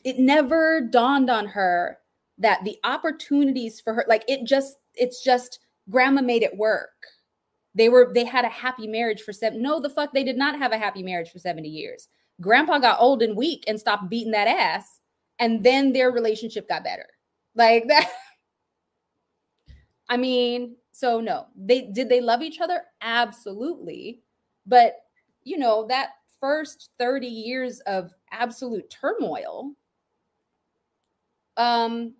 it never dawned on her that the opportunities for her like it just it's just grandma made it work they were they had a happy marriage for seven no the fuck they did not have a happy marriage for 70 years grandpa got old and weak and stopped beating that ass and then their relationship got better like that i mean so no, they did they love each other? Absolutely. But you know, that first 30 years of absolute turmoil um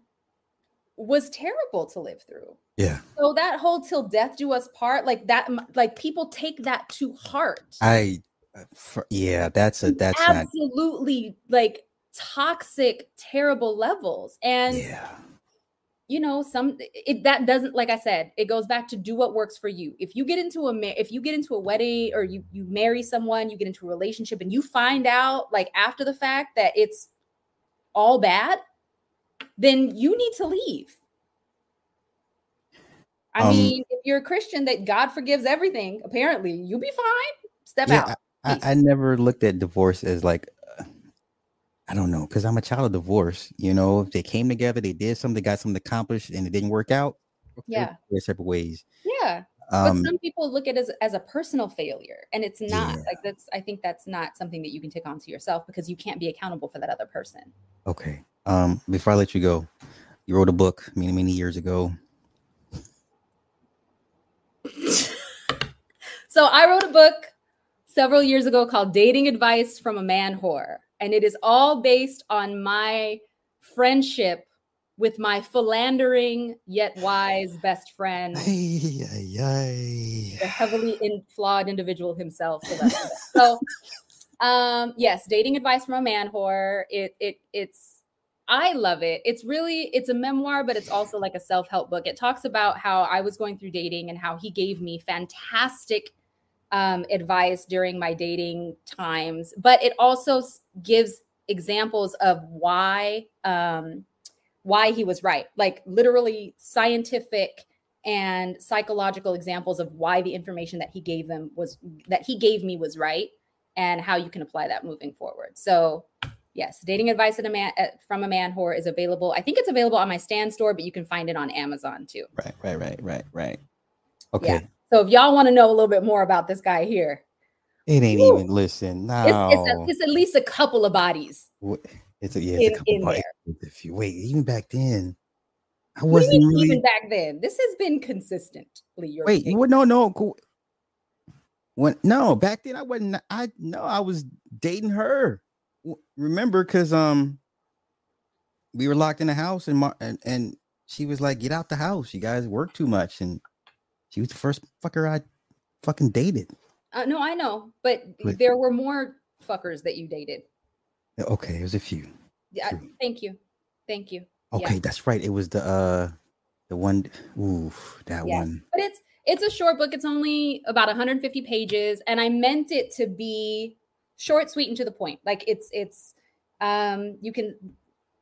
was terrible to live through. Yeah. So that whole till death do us part, like that, like people take that to heart. I, uh, for, yeah, that's a that's absolutely not... like toxic, terrible levels. And yeah you know some it that doesn't like i said it goes back to do what works for you if you get into a if you get into a wedding or you you marry someone you get into a relationship and you find out like after the fact that it's all bad then you need to leave i um, mean if you're a christian that god forgives everything apparently you'll be fine step yeah, out I, I never looked at divorce as like I don't know, because I'm a child of divorce. You know, if they came together, they did something, they got something accomplished, and it didn't work out. Yeah, they're separate ways. Yeah, um, but some people look at it as, as a personal failure, and it's not. Yeah. Like that's, I think that's not something that you can take onto yourself because you can't be accountable for that other person. Okay. Um, before I let you go, you wrote a book many, many years ago. so I wrote a book several years ago called "Dating Advice from a Man Whore." And it is all based on my friendship with my philandering yet wise best friend, ay, ay, ay. the heavily in, flawed individual himself. So, um, yes, dating advice from a man whore. It it it's I love it. It's really it's a memoir, but it's also like a self help book. It talks about how I was going through dating and how he gave me fantastic um, advice during my dating times, but it also gives examples of why um, why he was right, like literally scientific and psychological examples of why the information that he gave them was that he gave me was right, and how you can apply that moving forward. So. Yes, dating advice a man, uh, from a man whore is available. I think it's available on my Stan Store, but you can find it on Amazon too. Right, right, right, right, right. Okay. Yeah. So if y'all want to know a little bit more about this guy here, it ain't even listen. No, it's, it's, a, it's, at least a couple of bodies. It's a yeah, it's in, a couple bodies. If you wait, even back then, I wasn't really... even back then. This has been consistently. Your wait, you no, no, cool. When no, back then I wasn't. I no, I was dating her. Remember, because um, we were locked in the house, and and and she was like, "Get out the house. You guys work too much." And she was the first fucker I fucking dated. Uh, no, I know, but Wait. there were more fuckers that you dated. Okay, it was a few. Yeah, thank you, thank you. Okay, yeah. that's right. It was the uh the one. Ooh, that yes. one. But it's it's a short book. It's only about 150 pages, and I meant it to be short, sweet, and to the point. Like it's it's um you can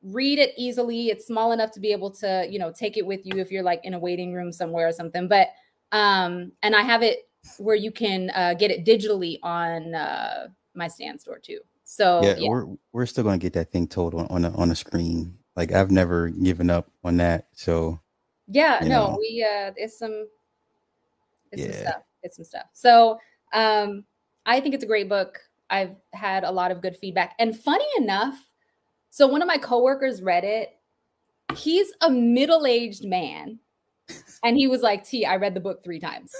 read it easily. It's small enough to be able to you know take it with you if you're like in a waiting room somewhere or something. But um, and I have it where you can uh, get it digitally on uh, my Stan Store too. So yeah, yeah. we're we're still gonna get that thing told on on a, on a screen. Like I've never given up on that. So yeah, no, know. we uh, it's some it's yeah. some stuff. It's some stuff. So um, I think it's a great book. I've had a lot of good feedback, and funny enough, so one of my coworkers read it. He's a middle aged man and he was like, T, I read the book three times.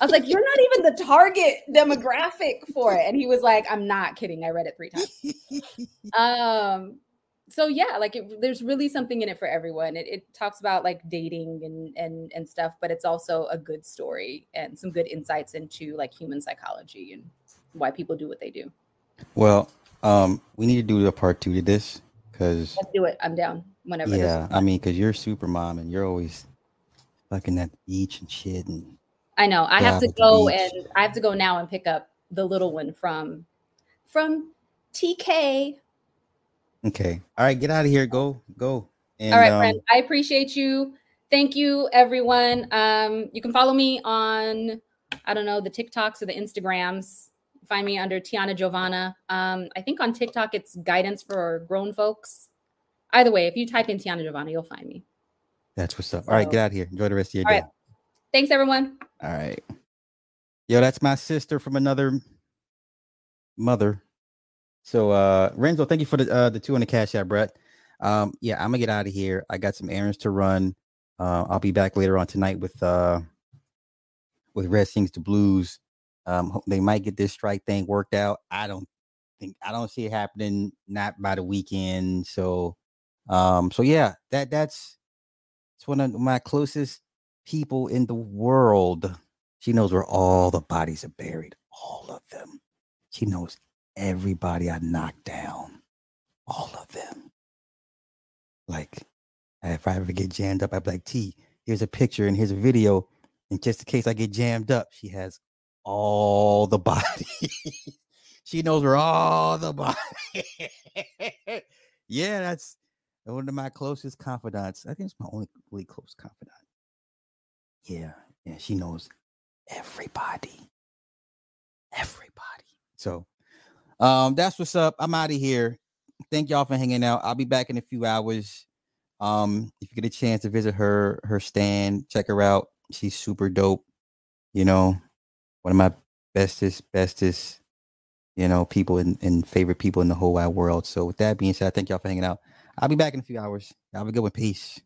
I was like, You're not even the target demographic for it. And he was like, I'm not kidding. I read it three times. Um, so yeah, like it, there's really something in it for everyone. It, it talks about like dating and and and stuff, but it's also a good story and some good insights into like human psychology and why people do what they do. Well, um, we need to do a part two to this because let's do it. I'm down whenever. Yeah, I mean, because you're super mom and you're always fucking at the beach and shit. And I know I have to go and I have to go now and pick up the little one from from TK. Okay. All right, get out of here. Go, go. And, All right, um, friend. I appreciate you. Thank you, everyone. Um, you can follow me on, I don't know, the TikToks or the Instagrams. Find me under Tiana Jovana. Um, I think on TikTok it's guidance for grown folks. Either way, if you type in Tiana Jovana, you'll find me. That's what's up. So, All right, get out of here. Enjoy the rest of your day. Right. Thanks, everyone. All right. Yo, that's my sister from another mother. So uh Renzo, thank you for the uh the two on the cash app, Brett. Um, yeah, I'm gonna get out of here. I got some errands to run. Uh, I'll be back later on tonight with uh with Red Sings the Blues. Um, they might get this strike thing worked out. I don't think I don't see it happening not by the weekend. So um, so yeah, that that's it's one of my closest people in the world. She knows where all the bodies are buried, all of them. She knows everybody I knocked down, all of them. Like, if I ever get jammed up, I'd be like, T, here's a picture and here's a video. And just in case I get jammed up, she has all the body. she knows where all the body. yeah, that's one of my closest confidants. I think it's my only really close confidant. Yeah, yeah, she knows everybody. Everybody. So um, that's what's up. I'm out of here. Thank y'all for hanging out. I'll be back in a few hours. Um, if you get a chance to visit her her stand, check her out. She's super dope. You know, one of my bestest, bestest, you know, people and, favorite people in the whole wide world. So with that being said, I thank y'all for hanging out. I'll be back in a few hours. Have a good one. Peace.